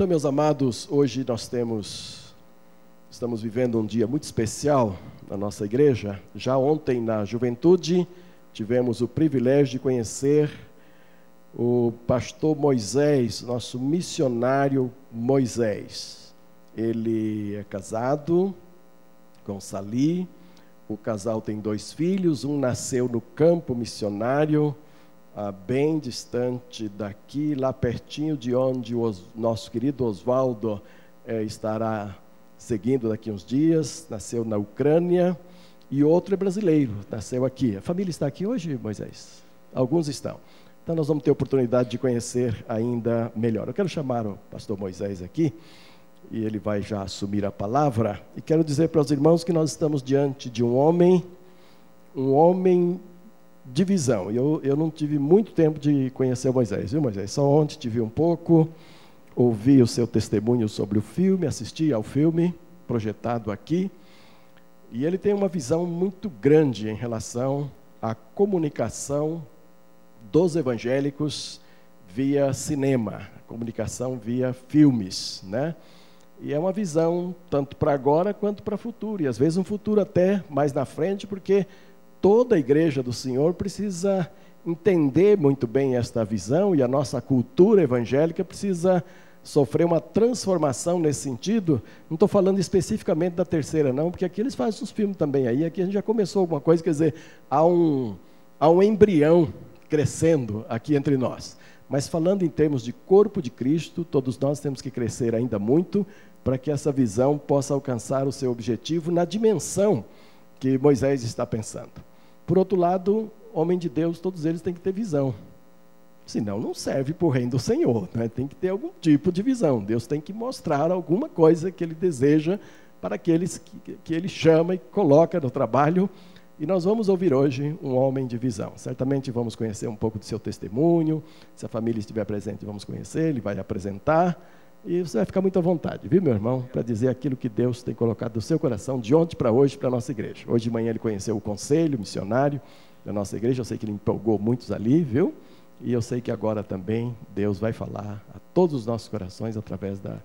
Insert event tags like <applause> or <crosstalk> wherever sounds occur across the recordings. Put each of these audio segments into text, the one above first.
Então, meus amados, hoje nós temos, estamos vivendo um dia muito especial na nossa igreja. Já ontem, na juventude, tivemos o privilégio de conhecer o pastor Moisés, nosso missionário Moisés. Ele é casado com Sali, o casal tem dois filhos, um nasceu no campo missionário, ah, bem distante daqui, lá pertinho de onde o nosso querido Oswaldo eh, estará seguindo daqui uns dias, nasceu na Ucrânia, e outro é brasileiro, nasceu aqui. A família está aqui hoje, Moisés? Alguns estão. Então nós vamos ter oportunidade de conhecer ainda melhor. Eu quero chamar o pastor Moisés aqui, e ele vai já assumir a palavra, e quero dizer para os irmãos que nós estamos diante de um homem, um homem de visão. Eu, eu não tive muito tempo de conhecer Moisés, viu, Moisés? Só ontem tive um pouco, ouvi o seu testemunho sobre o filme, assisti ao filme projetado aqui. E ele tem uma visão muito grande em relação à comunicação dos evangélicos via cinema, comunicação via filmes, né? E é uma visão tanto para agora quanto para o futuro, e às vezes um futuro até mais na frente, porque toda a igreja do Senhor precisa entender muito bem esta visão e a nossa cultura evangélica precisa sofrer uma transformação nesse sentido. Não estou falando especificamente da terceira, não, porque aqui eles fazem os filmes também aí. Aqui a gente já começou alguma coisa, quer dizer, há um, há um embrião crescendo aqui entre nós. Mas falando em termos de corpo de Cristo, todos nós temos que crescer ainda muito para que essa visão possa alcançar o seu objetivo na dimensão que Moisés está pensando. Por outro lado, homem de Deus, todos eles têm que ter visão. Senão não serve para o reino do Senhor. Né? Tem que ter algum tipo de visão. Deus tem que mostrar alguma coisa que ele deseja para aqueles que, que ele chama e coloca no trabalho. E nós vamos ouvir hoje um homem de visão. Certamente vamos conhecer um pouco do seu testemunho. Se a família estiver presente, vamos conhecer, ele vai apresentar. E você vai ficar muito à vontade, viu, meu irmão, para dizer aquilo que Deus tem colocado no seu coração de ontem para hoje para a nossa igreja. Hoje de manhã ele conheceu o conselho missionário da nossa igreja, eu sei que ele empolgou muitos ali, viu? E eu sei que agora também Deus vai falar a todos os nossos corações através da,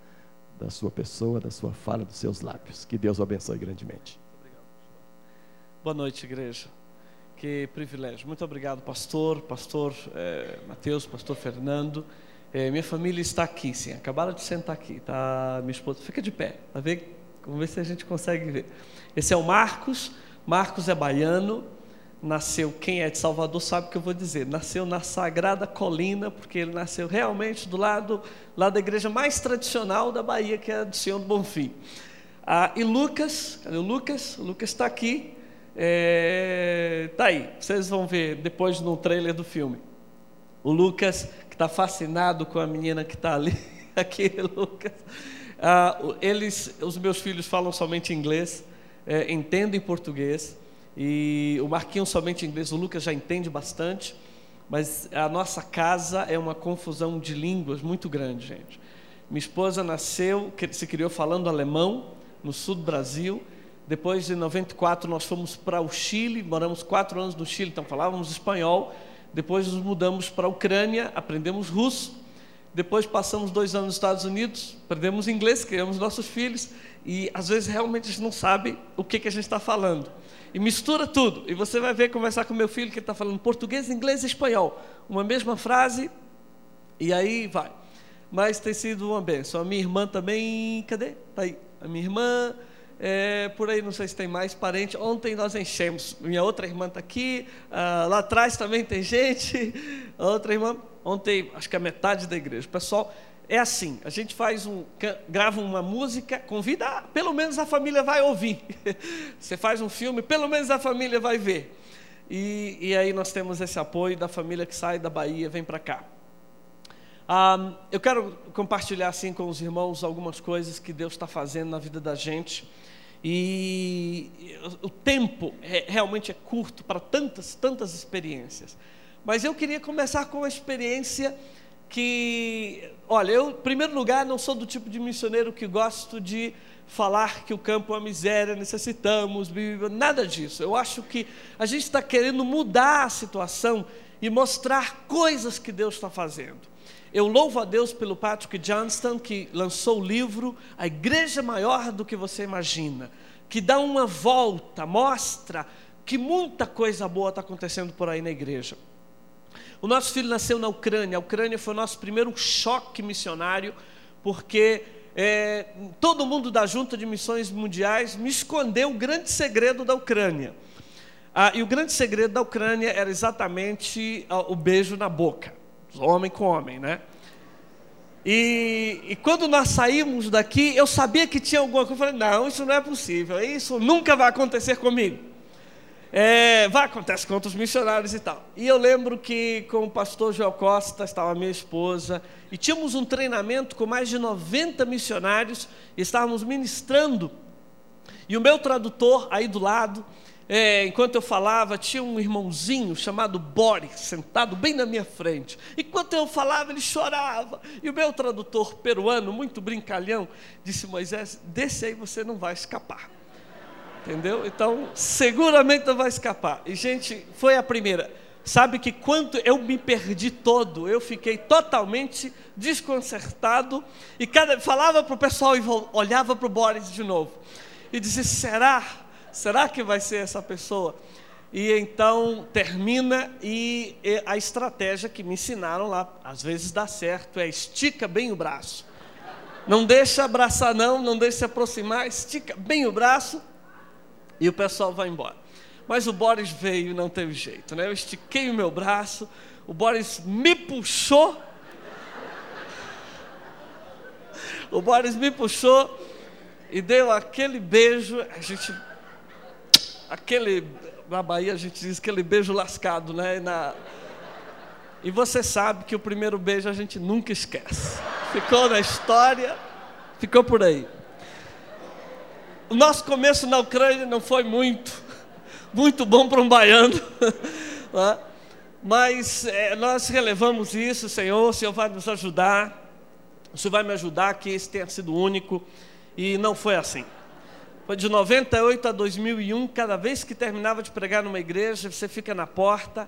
da sua pessoa, da sua fala, dos seus lábios. Que Deus o abençoe grandemente. Boa noite, igreja. Que privilégio. Muito obrigado, pastor, pastor eh, Mateus, pastor Fernando. É, minha família está aqui, sim. Acabaram de sentar aqui, tá? Minha esposa fica de pé, para ver, vamos ver se a gente consegue ver. Esse é o Marcos. Marcos é baiano. Nasceu, quem é de Salvador sabe o que eu vou dizer. Nasceu na Sagrada Colina, porque ele nasceu realmente do lado, lá da igreja mais tradicional da Bahia, que é a do Senhor do Bonfim. Ah, e Lucas, cadê o Lucas? O Lucas está aqui. É, tá aí, vocês vão ver depois no trailer do filme. O Lucas que está fascinado com a menina que está ali, <laughs> aqui, Lucas. Ah, eles, os meus filhos falam somente inglês, é, entendem português, e o Marquinhos somente inglês, o Lucas já entende bastante, mas a nossa casa é uma confusão de línguas muito grande, gente. Minha esposa nasceu, se criou falando alemão, no sul do Brasil. Depois de 94, nós fomos para o Chile, moramos quatro anos no Chile, então falávamos espanhol. Depois nos mudamos para a Ucrânia, aprendemos russo. Depois passamos dois anos nos Estados Unidos, aprendemos inglês, criamos nossos filhos. E às vezes realmente a gente não sabe o que, que a gente está falando. E mistura tudo. E você vai ver conversar com meu filho que está falando português, inglês e espanhol. Uma mesma frase, e aí vai. Mas tem sido uma benção. A minha irmã também. Cadê? Está aí. A minha irmã é, por aí, não sei se tem mais parente. Ontem nós enchemos. Minha outra irmã está aqui. Ah, lá atrás também tem gente. <laughs> Outra irmã. Ontem, acho que a metade da igreja. Pessoal, é assim: a gente faz um, grava uma música, convida, pelo menos a família vai ouvir. <laughs> Você faz um filme, pelo menos a família vai ver. E, e aí nós temos esse apoio da família que sai da Bahia, vem para cá. Ah, eu quero compartilhar assim com os irmãos algumas coisas que Deus está fazendo na vida da gente. E o tempo é, realmente é curto para tantas, tantas experiências. Mas eu queria começar com uma experiência que, olha, eu, em primeiro lugar, não sou do tipo de missioneiro que gosto de falar que o campo é uma miséria, necessitamos, nada disso. Eu acho que a gente está querendo mudar a situação e mostrar coisas que Deus está fazendo. Eu louvo a Deus pelo Patrick Johnston, que lançou o livro A Igreja Maior do que Você Imagina, que dá uma volta, mostra que muita coisa boa está acontecendo por aí na igreja. O nosso filho nasceu na Ucrânia. A Ucrânia foi o nosso primeiro choque missionário, porque é, todo mundo da Junta de Missões Mundiais me escondeu o grande segredo da Ucrânia. Ah, e o grande segredo da Ucrânia era exatamente ah, o beijo na boca, homem com homem, né? E, e, quando nós saímos daqui, eu sabia que tinha alguma coisa. Eu falei: não, isso não é possível, isso nunca vai acontecer comigo. É, vai acontecer com outros missionários e tal. E eu lembro que com o pastor Joel Costa estava minha esposa e tínhamos um treinamento com mais de 90 missionários e estávamos ministrando. E o meu tradutor aí do lado, é, enquanto eu falava, tinha um irmãozinho chamado Boris, sentado bem na minha frente. Enquanto eu falava, ele chorava. E o meu tradutor peruano, muito brincalhão, disse: Moisés, desse aí você não vai escapar. Entendeu? Então, seguramente não vai escapar. E, gente, foi a primeira. Sabe que quando eu me perdi todo, eu fiquei totalmente desconcertado. E cada, falava para o pessoal e olhava para o Boris de novo. E dizia: será? Será que vai ser essa pessoa? E então termina e a estratégia que me ensinaram lá, às vezes dá certo, é estica bem o braço. Não deixa abraçar não, não deixa se aproximar, estica bem o braço e o pessoal vai embora. Mas o Boris veio e não teve jeito, né? Eu estiquei o meu braço, o Boris me puxou. <laughs> O Boris me puxou e deu aquele beijo, a gente aquele na Bahia a gente diz aquele beijo lascado, né? Na, e você sabe que o primeiro beijo a gente nunca esquece. Ficou na história, ficou por aí. O nosso começo na Ucrânia não foi muito, muito bom para um baiano. <laughs> Né? Mas é, nós relevamos isso, Senhor, o Senhor vai nos ajudar, o Senhor vai me ajudar que esse tenha sido único, e não foi assim. Foi de 98 a 2001, cada vez que terminava de pregar numa igreja, você fica na porta,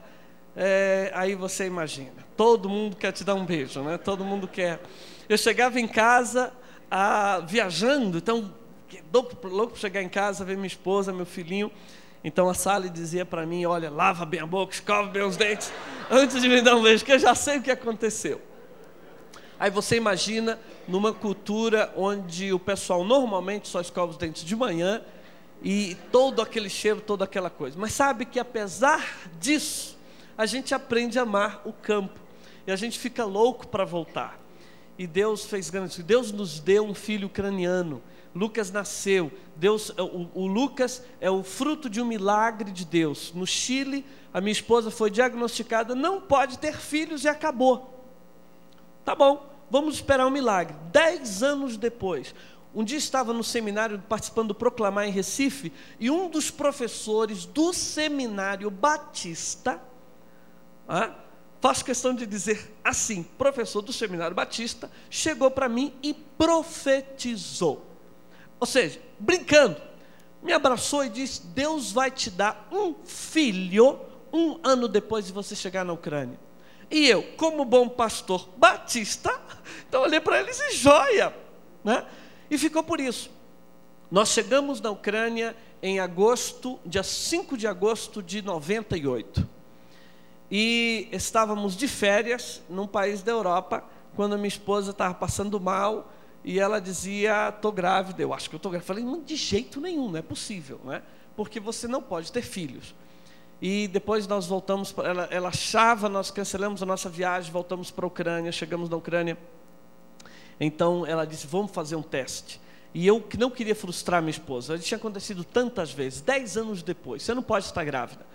é, aí você imagina, todo mundo quer te dar um beijo, né? todo mundo quer. Eu chegava em casa, ah, viajando, então louco, louco para chegar em casa, ver minha esposa, meu filhinho. Então a Sally dizia para mim: Olha, lava bem a boca, escova bem os dentes, antes de me dar um beijo, que eu já sei o que aconteceu. Aí você imagina numa cultura onde o pessoal normalmente só escova os dentes de manhã e todo aquele cheiro, toda aquela coisa. Mas sabe que apesar disso, a gente aprende a amar o campo e a gente fica louco para voltar. E Deus fez grande, Deus nos deu um filho ucraniano Lucas nasceu. Deus, o, o, Lucas é o fruto de um milagre de Deus. No Chile, a minha esposa foi diagnosticada, não pode ter filhos e acabou. Tá bom, vamos esperar um milagre. Dez anos depois, um dia estava no seminário participando do Proclamar em Recife e um dos professores do seminário Batista, ah, faço questão de dizer assim, professor do seminário Batista, chegou para mim e profetizou. Ou seja, brincando, me abraçou e disse: Deus vai te dar um filho um ano depois de você chegar na Ucrânia. E eu, como bom pastor batista, então olhei para eles e joia, né? E ficou por isso. Nós chegamos na Ucrânia em agosto, dia 5 de agosto de 98. E estávamos de férias num país da Europa, quando minha esposa estava passando mal e ela dizia: estou grávida, eu acho que eu estou grávida. Falei: de jeito nenhum, não é possível, né? porque você não pode ter filhos. E depois nós voltamos, ela, ela achava, nós cancelamos a nossa viagem, voltamos para a Ucrânia, chegamos na Ucrânia. Então ela disse: vamos fazer um teste. E eu não queria frustrar minha esposa, isso tinha acontecido tantas vezes, dez anos depois, você não pode estar grávida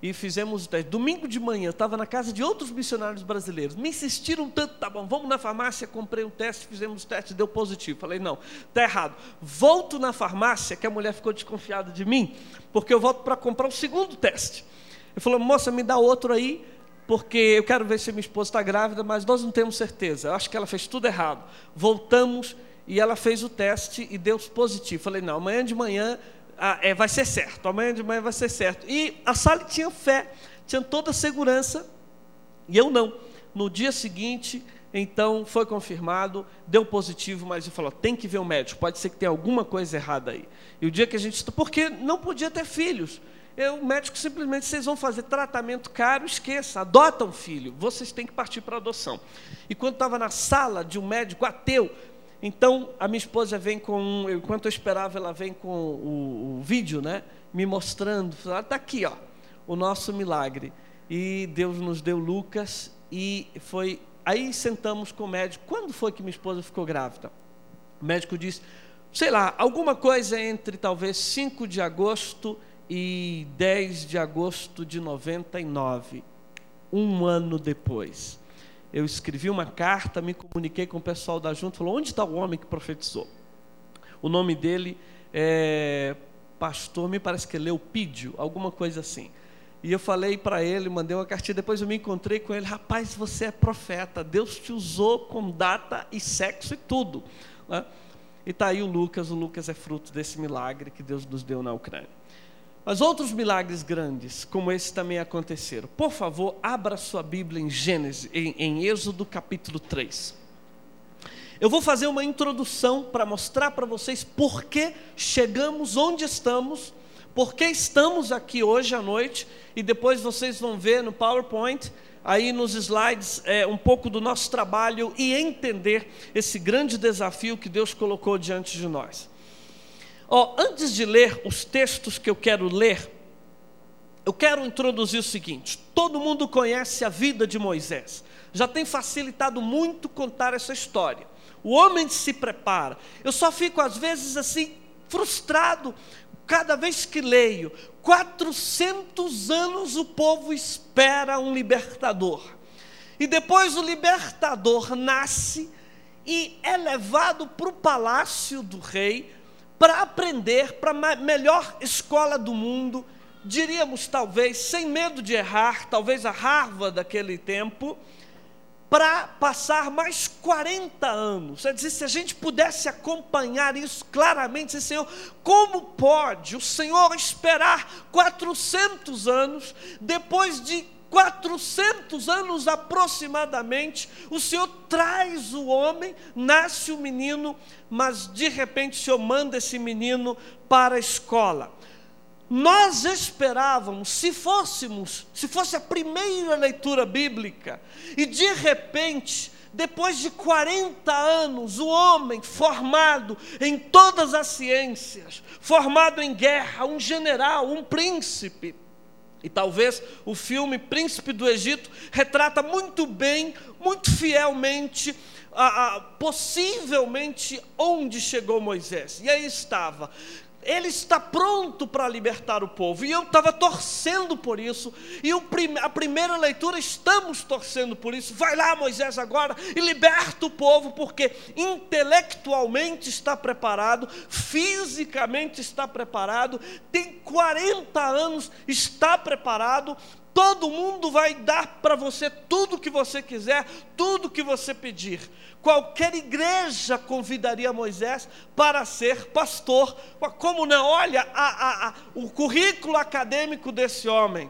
e fizemos o teste. Domingo de manhã, estava na casa de outros missionários brasileiros. Me insistiram tanto, tá bom, vamos na farmácia, comprei um teste, fizemos o teste, deu positivo. Falei, não, está errado. Volto na farmácia, que a mulher ficou desconfiada de mim, porque eu volto para comprar o segundo teste. Ele falou, moça, me dá outro aí, porque eu quero ver se minha esposa está grávida, mas nós não temos certeza. Eu acho que ela fez tudo errado. Voltamos e ela fez o teste e deu positivo. Falei, não, amanhã de manhã ah, é, vai ser certo, amanhã de manhã vai ser certo. E a Sally tinha fé, tinha toda a segurança, e eu não. No dia seguinte, Então foi confirmado, deu positivo, mas ele falou: tem que ver o médico, pode ser que tenha alguma coisa errada aí. E o dia que a gente. Porque não podia ter filhos. Eu, o médico simplesmente, vocês vão fazer tratamento caro, esqueça, adota um filho, vocês têm que partir para adoção. E quando estava na sala de um médico ateu, então a minha esposa vem com, enquanto eu esperava, ela vem com o, o vídeo, né, me mostrando, está aqui, ó, o nosso milagre. E Deus nos deu Lucas e foi Aí sentamos com o médico. Quando foi que minha esposa ficou grávida? O médico disse, sei lá, alguma coisa entre talvez 5 de agosto e 10 de agosto de 99, um ano depois. Eu escrevi uma carta, me comuniquei com o pessoal da junta, falou: onde está o homem que profetizou? O nome dele é pastor, me parece que é Leopídio, alguma coisa assim. E eu falei para ele, mandei uma cartinha, depois eu me encontrei com ele, rapaz, você é profeta, Deus te usou com data e sexo e tudo. Né? E está aí o Lucas, o Lucas é fruto desse milagre que Deus nos deu na Ucrânia. Mas outros milagres grandes, como esse, também aconteceram. Por favor, abra sua Bíblia em Gênesis, em, em Êxodo capítulo 3. Eu vou fazer uma introdução para mostrar para vocês por que chegamos onde estamos por que estamos aqui hoje à noite, e depois vocês vão ver no PowerPoint, aí nos slides, é, um pouco do nosso trabalho e entender esse grande desafio que Deus colocou diante de nós. Oh, antes de ler os textos que eu quero ler, eu quero introduzir o seguinte: todo mundo conhece a vida de Moisés, já tem facilitado muito contar essa história. O homem se prepara. Eu só fico às vezes assim frustrado cada vez que leio, 400 anos o povo espera um libertador. E depois o libertador nasce e é levado para o palácio do rei para aprender para a melhor escola do mundo, diríamos talvez, sem medo de errar, talvez a Harvard daquele tempo para passar mais 40 anos. É dizer, se a gente pudesse acompanhar isso claramente, Senhor, como pode o Senhor esperar 400 anos, depois de 400 anos aproximadamente, o Senhor traz o homem, nasce o menino, mas de repente o Senhor manda esse menino para a escola. Nós esperávamos, se fôssemos, se fosse a primeira leitura bíblica, e de repente, depois de 40 anos, o homem formado em todas as ciências, formado em guerra, um general, um príncipe, e talvez o filme Príncipe do Egito retrata muito bem, muito fielmente, a, a, possivelmente onde chegou Moisés. E aí estava ele está pronto para libertar o povo. E eu estava torcendo por isso. E a primeira leitura, estamos torcendo por isso. Vai lá, Moisés, agora e liberta o povo, porque intelectualmente está preparado, fisicamente está preparado, tem 40 anos, está preparado. Todo mundo vai dar para você tudo o que você quiser, tudo o que você pedir. Qualquer igreja convidaria Moisés para ser pastor. Como não? Olha a, a, a, o currículo acadêmico desse homem.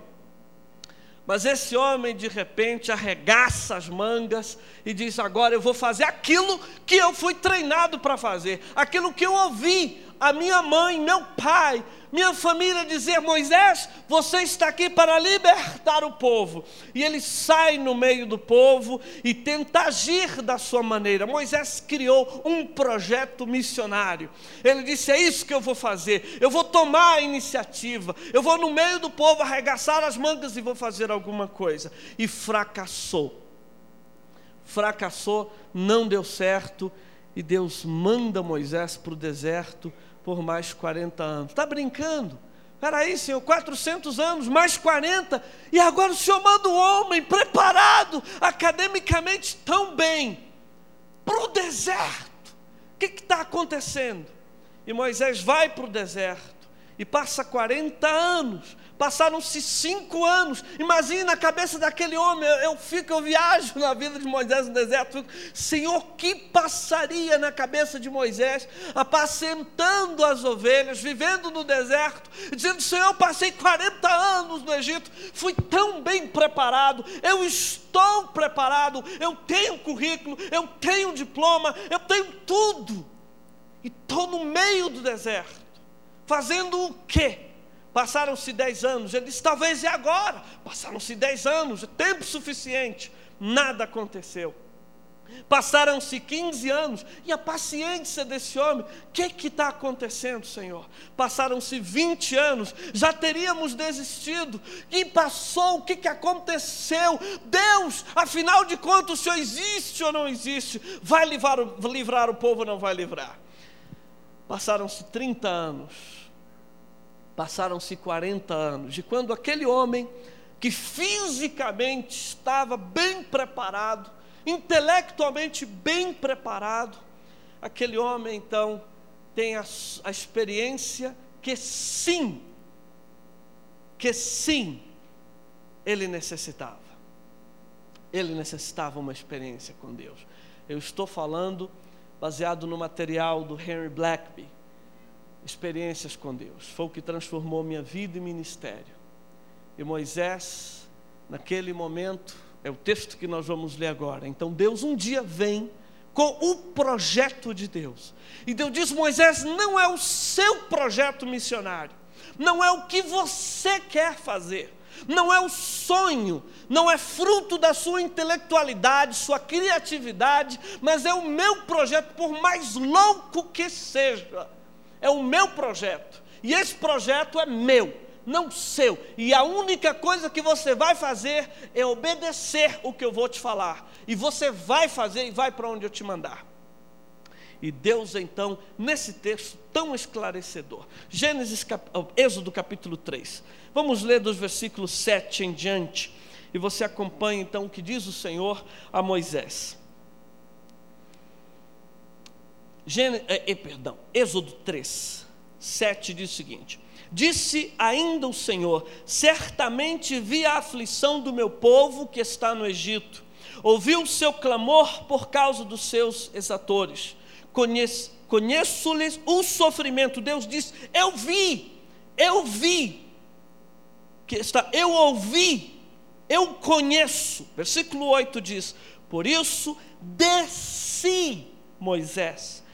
Mas esse homem de repente arregaça as mangas e diz: Agora eu vou fazer aquilo que eu fui treinado para fazer, aquilo que eu ouvi a minha mãe, meu pai, minha família dizer: Moisés, você está aqui para libertar o povo. E ele sai no meio do povo e tenta agir da sua maneira. Moisés criou um projeto missionário. Ele disse: É isso que eu vou fazer. Eu vou tomar a iniciativa. Eu vou no meio do povo arregaçar as mangas e vou fazer alguma coisa. E fracassou. Fracassou, não deu certo. E Deus manda Moisés para o deserto por mais 40 anos. Está brincando? Peraí, Senhor, 400 anos, mais 40, e agora o Senhor manda um homem preparado academicamente tão bem para o deserto. O que está acontecendo? E Moisés vai para o deserto, e passa 40 anos. Passaram-se cinco anos. Imagine na cabeça daquele homem. Eu, fico, eu viajo na vida de Moisés no deserto. Fico, Senhor, que passaria na cabeça de Moisés, apacentando as ovelhas, vivendo no deserto, dizendo: Senhor, eu passei 40 anos no Egito, fui tão bem preparado, eu estou preparado, eu tenho currículo, eu tenho diploma, eu tenho tudo. E estou no meio do deserto. Fazendo o quê? Passaram-se dez anos. Ele disse: talvez é agora. Passaram-se dez anos, tempo suficiente. Nada aconteceu. Passaram-se 15 anos e a paciência desse homem, o que está acontecendo, Senhor? Passaram-se 20 anos, já teríamos desistido. E passou, o que, que aconteceu? Deus, afinal de contas, o Senhor existe ou não existe? Vai livrar, livrar o povo ou não vai livrar? Passaram-se 30 anos Passaram-se 40 anos de quando aquele homem, que fisicamente estava bem preparado, intelectualmente bem preparado, aquele homem então tem a, a experiência que sim, que sim, ele necessitava. Ele necessitava uma experiência com Deus. Eu estou falando baseado no material do Henry Blackby, experiências com Deus. Foi o que transformou minha vida e ministério. E Moisés, naquele momento, é o texto que nós vamos ler agora. Então Deus um dia vem com o projeto de Deus. E Deus diz: Moisés, não é o seu projeto missionário, não é o que você quer fazer, não é o sonho, não é fruto da sua intelectualidade, sua criatividade, mas é o meu projeto, por mais louco que seja é o meu projeto. E esse projeto é meu, não seu. E a única coisa que você vai fazer é obedecer o que eu vou te falar. E você vai fazer e vai para onde eu te mandar. E Deus então, nesse texto tão esclarecedor, Gênesis, Êxodo capítulo 3, vamos ler dos versículos 7 em diante, e você acompanha então o que diz o Senhor a Moisés. Gênesis, é, perdão, Êxodo 3, 7 diz o seguinte: Disse ainda o Senhor: Certamente vi a aflição do meu povo que está no Egito, ouvi o seu clamor por causa dos seus exatores, conheço-lhes conheço o sofrimento. Deus diz: Eu vi, eu vi, que está, eu ouvi, eu conheço. Versículo 8 diz: Por isso desci, Moisés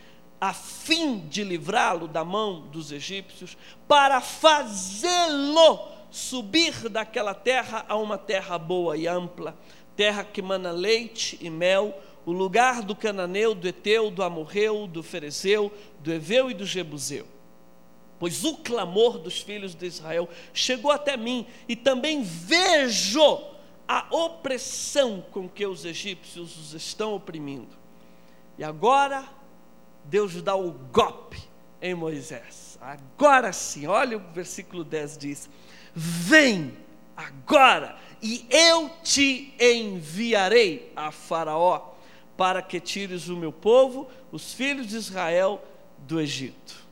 a fim de livrá-lo da mão dos egípcios, para fazê-lo subir daquela terra a uma terra boa e ampla, terra que mana leite e mel, o lugar do cananeu, do eteu, do amorreu, do ferezeu, do eveu e do jebuseu. Pois o clamor dos filhos de Israel chegou até mim, e também vejo a opressão com que os egípcios os estão oprimindo. E agora Deus dá o golpe em Moisés. Agora sim, olha o versículo 10 diz: Vem agora, e eu te enviarei a Faraó, para que tires o meu povo, os filhos de Israel, do Egito.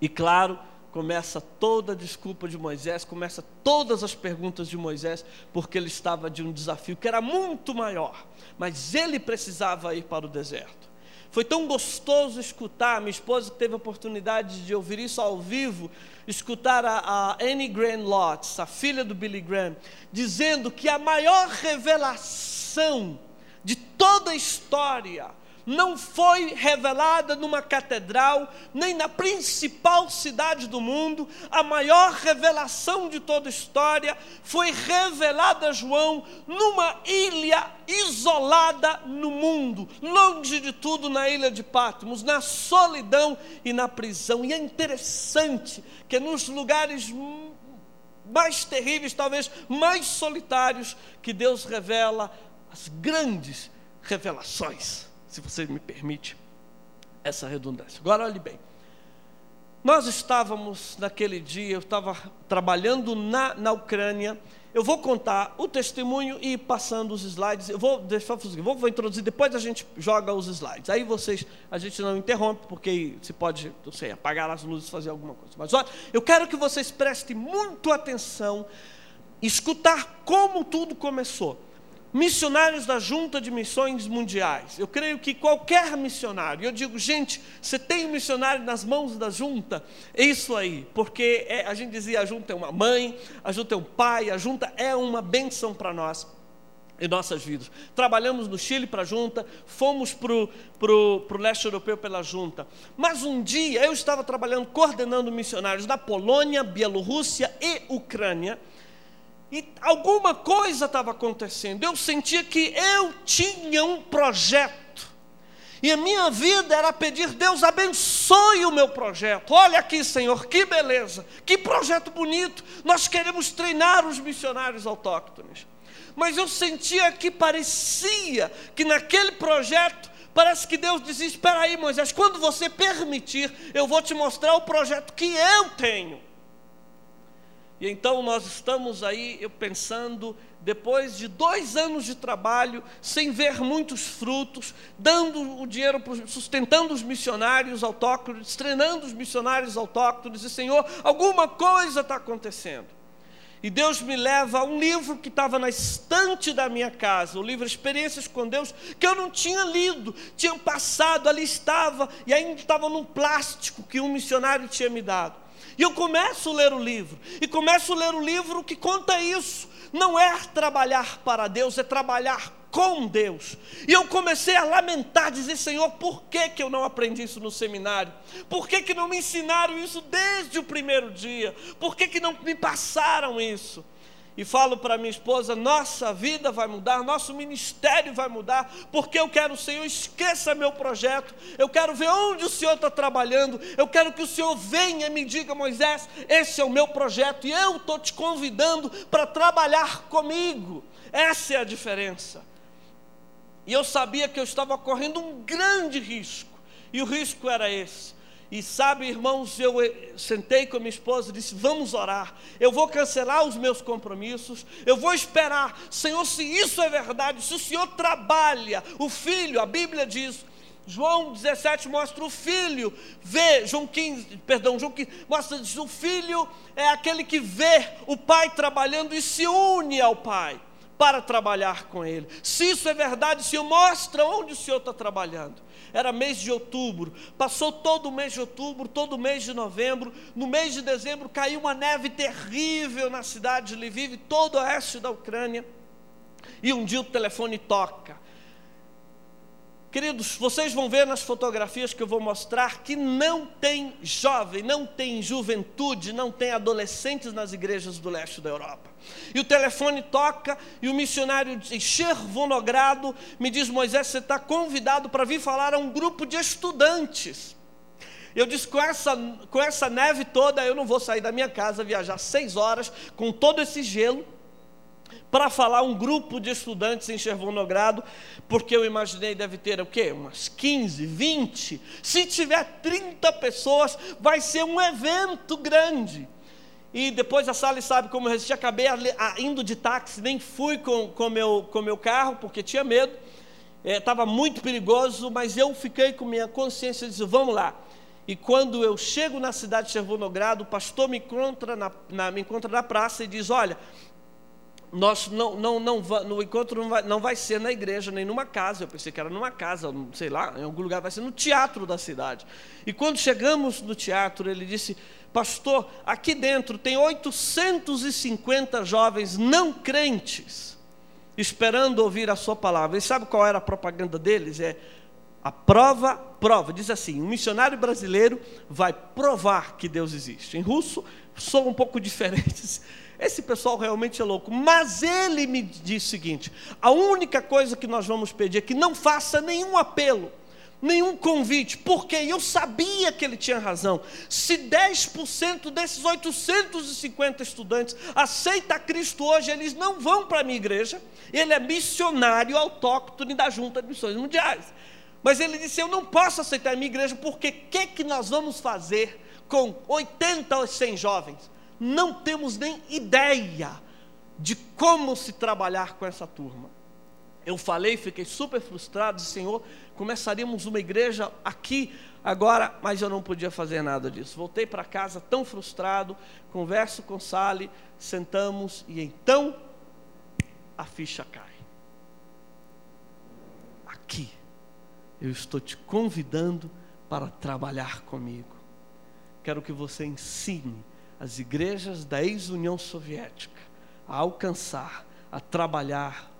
E claro, começa toda a desculpa de Moisés, começa todas as perguntas de Moisés, porque ele estava de um desafio que era muito maior, mas ele precisava ir para o deserto. Foi tão gostoso escutar, minha esposa teve a oportunidade de ouvir isso ao vivo, escutar a, a Annie Graham Lotz, a filha do Billy Graham, dizendo que a maior revelação de toda a história não foi revelada numa catedral, nem na principal cidade do mundo. A maior revelação de toda a história foi revelada a João numa ilha isolada no mundo, longe de tudo na ilha de Patmos, na solidão e na prisão. E é interessante que nos lugares mais terríveis, talvez mais solitários, que Deus revela as grandes revelações se você me permite essa redundância. Agora olhe bem. Nós estávamos naquele dia, eu estava trabalhando na, na Ucrânia. Eu vou contar o testemunho e passando os slides. Eu vou deixar vou, vou introduzir, depois a gente joga os slides. Aí vocês, a gente não interrompe, porque se pode, não sei, apagar as luzes, fazer alguma coisa. Mas olha, eu quero que vocês prestem muito atenção, escutar como tudo começou missionários da Junta de Missões Mundiais. Eu creio que qualquer missionário, eu digo, gente, você tem um missionário nas mãos da Junta? É isso aí, porque é, a gente dizia, a Junta é uma mãe, a Junta é um pai, a Junta é uma bênção para nós em nossas vidas. Trabalhamos no Chile para a junta, fomos para o leste europeu pela junta. Mas um dia eu estava trabalhando, coordenando missionários da Polônia, Bielorrússia e Ucrânia. E alguma coisa estava acontecendo. Eu sentia que eu tinha um projeto. E a minha vida era pedir, Deus abençoe o meu projeto. Olha aqui, Senhor, que beleza, que projeto bonito. Nós queremos treinar os missionários autóctones. Mas eu sentia que parecia que naquele projeto, parece que Deus dizia: Espera aí, Moisés, quando você permitir, eu vou te mostrar o projeto que eu tenho. E então nós estamos aí, eu pensando, depois de dois anos de trabalho, sem ver muitos frutos, dando o dinheiro, sustentando os missionários autóctones, treinando os missionários autóctones, e Senhor, alguma coisa está acontecendo. E Deus me leva a um livro que estava na estante da minha casa, o livro Experiências com Deus, que eu não tinha lido, tinha passado, ali estava, e ainda estava num plástico que um missionário tinha me dado. E eu começo a ler o livro, e começo a ler o livro que conta isso. Não é trabalhar para Deus, é trabalhar com Deus. E eu comecei a lamentar, dizer: Senhor, por que, que eu não aprendi isso no seminário? Por que, que não me ensinaram isso desde o primeiro dia? Por que, que não me passaram isso? E falo para minha esposa: nossa vida vai mudar, nosso ministério vai mudar, porque eu quero, Senhor, esqueça meu projeto, eu quero ver onde o Senhor está trabalhando, eu quero que o Senhor venha e me diga, Moisés, esse é o meu projeto e eu estou te convidando para trabalhar comigo. Essa é a diferença. E eu sabia que eu estava correndo um grande risco, e o risco era esse e sabe, irmãos, eu eh, sentei com a minha esposa e disse: Vamos orar. Eu vou cancelar os meus compromissos. Eu vou esperar. Senhor, se isso é verdade, se o Senhor trabalha, o filho, a Bíblia diz. João 17 mostra o filho, vê, João 15, perdão, João 15, mostra o filho é aquele que vê o pai trabalhando e se une ao pai para trabalhar com ele. Se isso é verdade, Senhor, mostra onde o Senhor está trabalhando era mês de outubro, passou todo o mês de outubro, todo o mês de novembro, no mês de dezembro caiu uma neve terrível na cidade de Lviv, todo o oeste da Ucrânia, e um dia o telefone toca, Queridos, vocês vão ver nas fotografias que eu vou mostrar que não tem jovem, não tem juventude, não tem adolescentes nas igrejas do leste da Europa. E o telefone toca e o missionário Chervonogrado me diz: Moisés, você está convidado para vir falar a um grupo de estudantes. Eu disse: com essa, com essa neve toda, eu não vou sair da minha casa, viajar seis horas com todo esse gelo para falar um grupo de estudantes em Chervonogrado, porque eu imaginei deve ter o quê? Umas 15, 20. Se tiver 30 pessoas, vai ser um evento grande. E depois a Sally sabe como eu resisti, acabei indo de táxi, nem fui com o meu, com meu carro, porque tinha medo. Estava é, muito perigoso, mas eu fiquei com minha consciência e disse, vamos lá. E quando eu chego na cidade de Chervonogrado, o pastor me encontra na, na, me encontra na praça e diz: Olha, nós não, não, não, no encontro não vai, não vai ser na igreja, nem numa casa. Eu pensei que era numa casa, sei lá, em algum lugar, vai ser no teatro da cidade. E quando chegamos no teatro, ele disse: Pastor, aqui dentro tem 850 jovens não crentes, esperando ouvir a Sua palavra. E sabe qual era a propaganda deles? É a prova, prova. Diz assim: um missionário brasileiro vai provar que Deus existe. Em russo, sou um pouco <laughs> diferente esse pessoal realmente é louco. Mas ele me disse o seguinte: a única coisa que nós vamos pedir é que não faça nenhum apelo, nenhum convite, porque eu sabia que ele tinha razão. Se 10% desses 850 estudantes aceita Cristo hoje, eles não vão para a minha igreja. Ele é missionário autóctone da Junta de Missões Mundiais. Mas ele disse: Eu não posso aceitar a minha igreja, porque o que, que nós vamos fazer com 80 ou 100 jovens? Não temos nem ideia de como se trabalhar com essa turma. Eu falei, fiquei super frustrado, disse, Senhor, começaríamos uma igreja aqui agora, mas eu não podia fazer nada disso. Voltei para casa tão frustrado, converso com Sally, sentamos e então a ficha cai. Aqui, eu estou te convidando para trabalhar comigo. Quero que você ensine as igrejas da ex-União Soviética a alcançar, a trabalhar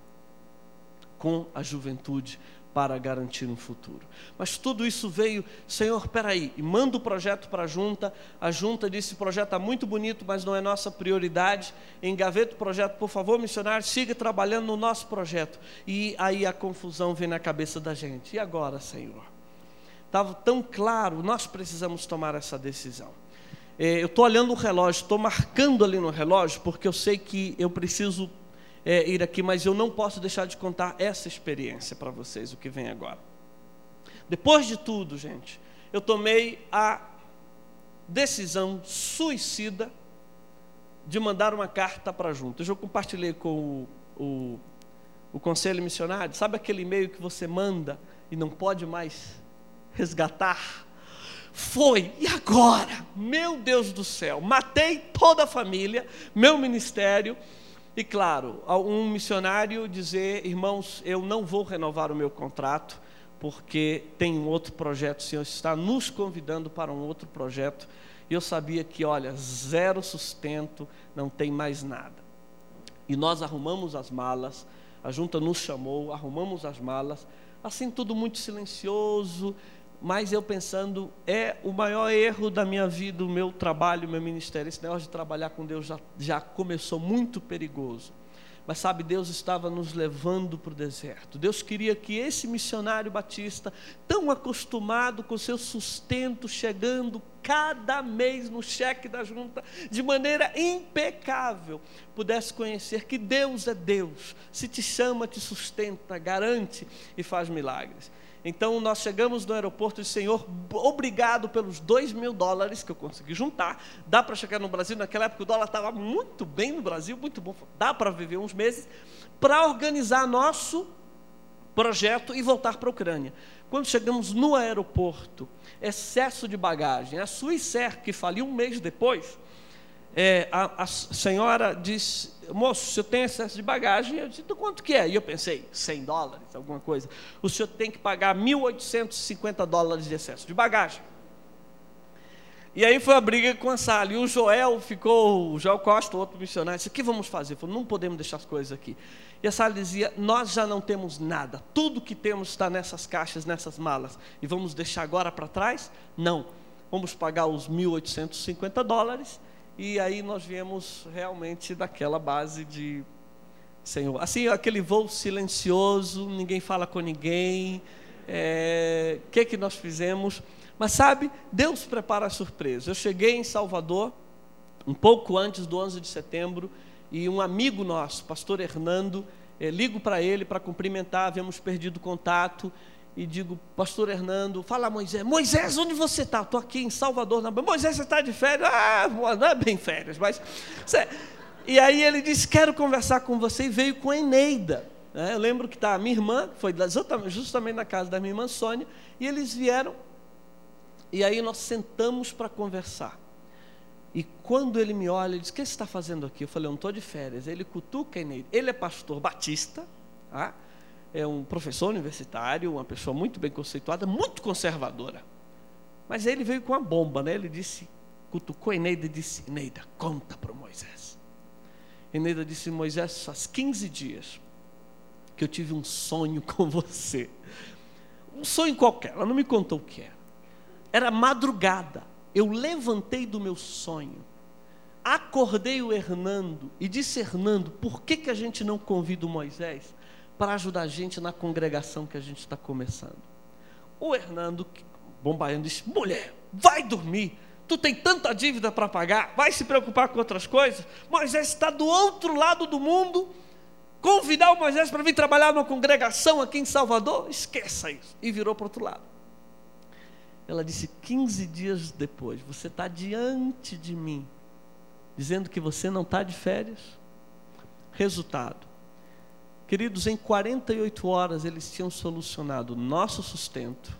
com a juventude para garantir um futuro. Mas tudo isso veio, Senhor, peraí, e manda o projeto para a junta. A junta disse: o projeto está muito bonito, mas não é nossa prioridade. Engaveta o projeto, por favor, missionário, siga trabalhando no nosso projeto. E aí a confusão vem na cabeça da gente. E agora, Senhor? Estava tão claro, nós precisamos tomar essa decisão. É, eu estou olhando o relógio, estou marcando ali no relógio, porque eu sei que eu preciso é, ir aqui, mas eu não posso deixar de contar essa experiência para vocês, o que vem agora. Depois de tudo, gente, eu tomei a decisão suicida de mandar uma carta para a junta. Eu compartilhei com o, o, o conselho missionário. Sabe aquele e-mail que você manda e não pode mais resgatar? Foi, e agora? Meu Deus do céu, matei toda a família, meu ministério e claro, um missionário dizer, irmãos, eu não vou renovar o meu contrato, porque tem um outro projeto, o Senhor está nos convidando para um outro projeto. E eu sabia que, olha, zero sustento, não tem mais nada. E nós arrumamos as malas, a junta nos chamou, arrumamos as malas, assim tudo muito silencioso, mas eu pensando, é o maior erro da minha vida, o meu trabalho, o meu ministério. Esse negócio de trabalhar com Deus já, já começou muito perigoso. Mas sabe, Deus estava nos levando para o deserto. Deus queria que esse missionário batista, tão acostumado com seu sustento, chegando cada mês no cheque da junta, de maneira impecável, pudesse conhecer que Deus é Deus, se te chama, te sustenta, garante e faz milagres. Então nós chegamos no aeroporto e Senhor, obrigado pelos dois mil dólares que eu consegui juntar. Dá para chegar no Brasil, naquela época o dólar estava muito bem no Brasil, muito bom. Dá para viver uns meses, para organizar nosso projeto e voltar para a Ucrânia. Quando chegamos no aeroporto, excesso de bagagem. A Suíça que faliu um mês depois, é, a, a, senhora disse, moço, o senhor tem excesso de bagagem? Eu disse, quanto que é? E eu pensei, 100 dólares, alguma coisa. O senhor tem que pagar 1.850 dólares de excesso de bagagem. E aí foi a briga com a Sala. E o Joel ficou, o Joel Costa, outro missionário, disse, o que vamos fazer? Falou, não podemos deixar as coisas aqui. E a Sala dizia, nós já não temos nada. Tudo que temos está nessas caixas, nessas malas. E vamos deixar agora para trás? Não. Vamos pagar os 1.850 dólares e aí nós viemos realmente daquela base de Senhor. Assim, aquele voo silencioso, ninguém fala com ninguém. O é, que, que nós fizemos? Mas sabe, Deus prepara a surpresa. Eu cheguei em Salvador, um pouco antes do 11 de setembro, e um amigo nosso, pastor Hernando, é, ligo para ele para cumprimentar, havíamos perdido contato, e digo, pastor Hernando, fala Moisés, Moisés, onde você está? Estou aqui em Salvador, na Moisés, você está de férias? Ah, não é bem férias, mas. E aí ele disse, quero conversar com você, e veio com a Eneida. Né? Eu lembro que está a minha irmã, foi justamente na casa da minha irmã Sônia, e eles vieram, e aí nós sentamos para conversar. E quando ele me olha, ele diz: O que você está fazendo aqui? Eu falei: Eu não estou de férias. Ele cutuca a Eneida. Ele é pastor batista, tá? É um professor universitário, uma pessoa muito bem conceituada, muito conservadora. Mas ele veio com uma bomba, né? Ele disse, cutucou Eneida e disse: Eneida, conta para Moisés. Eneida disse: Moisés, faz 15 dias que eu tive um sonho <laughs> com você. Um sonho qualquer, ela não me contou o que era. Era madrugada. Eu levantei do meu sonho, acordei o Hernando e disse: Hernando, por que, que a gente não convida o Moisés para ajudar a gente na congregação que a gente está começando. O Hernando, bombaiano, disse: mulher, vai dormir. Tu tem tanta dívida para pagar, vai se preocupar com outras coisas. Moisés está do outro lado do mundo convidar o Moisés para vir trabalhar numa congregação aqui em Salvador? Esqueça isso. E virou para o outro lado. Ela disse: 15 dias depois, você está diante de mim, dizendo que você não está de férias? Resultado: Queridos, em 48 horas eles tinham solucionado nosso sustento,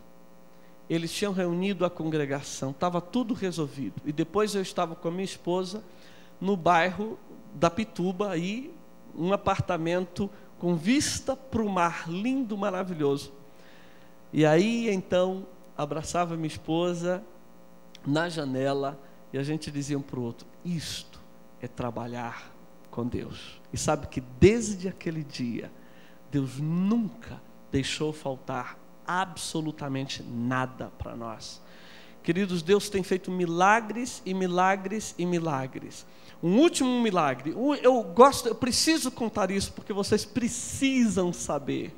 eles tinham reunido a congregação, estava tudo resolvido. E depois eu estava com a minha esposa no bairro da Pituba, aí, um apartamento com vista para o mar, lindo, maravilhoso. E aí então abraçava minha esposa na janela e a gente dizia um para o outro: Isto é trabalhar com Deus. E sabe que desde aquele dia, Deus nunca deixou faltar absolutamente nada para nós. Queridos, Deus tem feito milagres e milagres e milagres. Um último milagre. Eu gosto, eu preciso contar isso porque vocês precisam saber.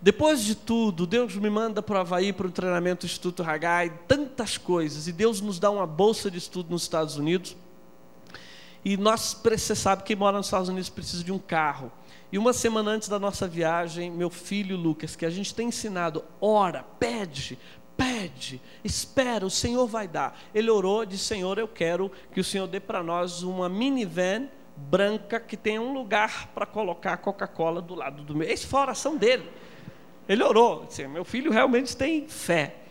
Depois de tudo, Deus me manda para o Havaí para o treinamento do Instituto Hagai, tantas coisas, e Deus nos dá uma bolsa de estudo nos Estados Unidos. E nós, você sabe, quem mora nos Estados Unidos precisa de um carro. E uma semana antes da nossa viagem, meu filho Lucas, que a gente tem ensinado, ora, pede, pede, espera, o Senhor vai dar. Ele orou, disse: Senhor, eu quero que o Senhor dê para nós uma minivan branca que tenha um lugar para colocar a Coca-Cola do lado do meu. Essa foi a oração dele. Ele orou, disse, meu filho realmente tem fé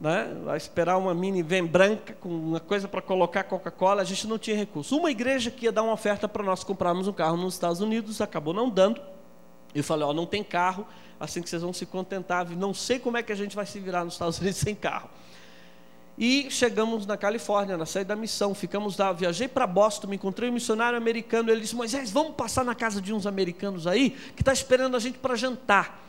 né? a esperar uma minivan branca com uma coisa para colocar Coca-Cola, a gente não tinha recurso. Uma igreja que ia dar uma oferta para nós comprarmos um carro nos Estados Unidos, acabou não dando. Eu falei, ó, não tem carro, assim que vocês vão se contentar, não sei como é que a gente vai se virar nos Estados Unidos <laughs> sem carro. E chegamos na Califórnia, na saída da missão, ficamos lá, viajei para Boston, me encontrei um missionário americano, ele disse, Moisés, vamos passar na casa de uns americanos aí, que está esperando a gente para jantar.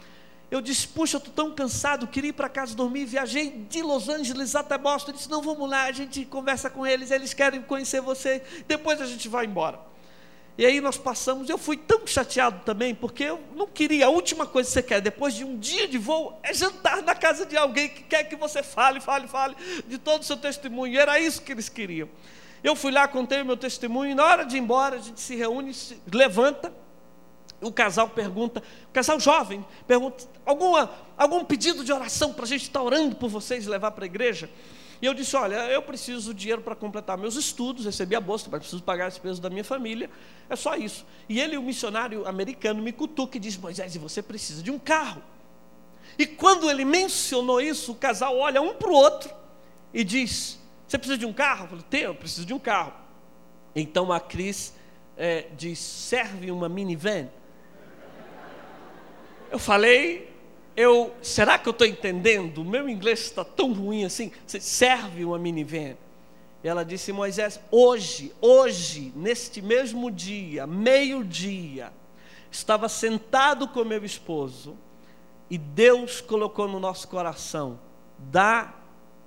Eu disse, puxa, estou tão cansado, queria ir para casa dormir. Viajei de Los Angeles até Boston. Eu disse, não, vamos lá, a gente conversa com eles, eles querem conhecer você, depois a gente vai embora. E aí nós passamos, eu fui tão chateado também, porque eu não queria, a última coisa que você quer, depois de um dia de voo, é jantar na casa de alguém que quer que você fale, fale, fale de todo o seu testemunho. E era isso que eles queriam. Eu fui lá, contei o meu testemunho, e na hora de ir embora, a gente se reúne, se levanta, o casal pergunta, o casal jovem pergunta, alguma, algum pedido de oração para a gente estar tá orando por vocês e levar para a igreja? E eu disse, olha, eu preciso de dinheiro para completar meus estudos, recebi a bolsa, mas preciso pagar as despesas da minha família, é só isso. E ele, o missionário americano, me cutuca e diz, Moisés, e você precisa de um carro. E quando ele mencionou isso, o casal olha um para o outro e diz, você precisa de um carro? Eu falei, tenho, eu preciso de um carro. Então a Cris é, diz, serve uma minivan? Eu falei, eu, será que eu estou entendendo? O meu inglês está tão ruim assim. Você serve uma minivan? Ela disse, Moisés, hoje, hoje, neste mesmo dia, meio-dia, estava sentado com meu esposo e Deus colocou no nosso coração, dá,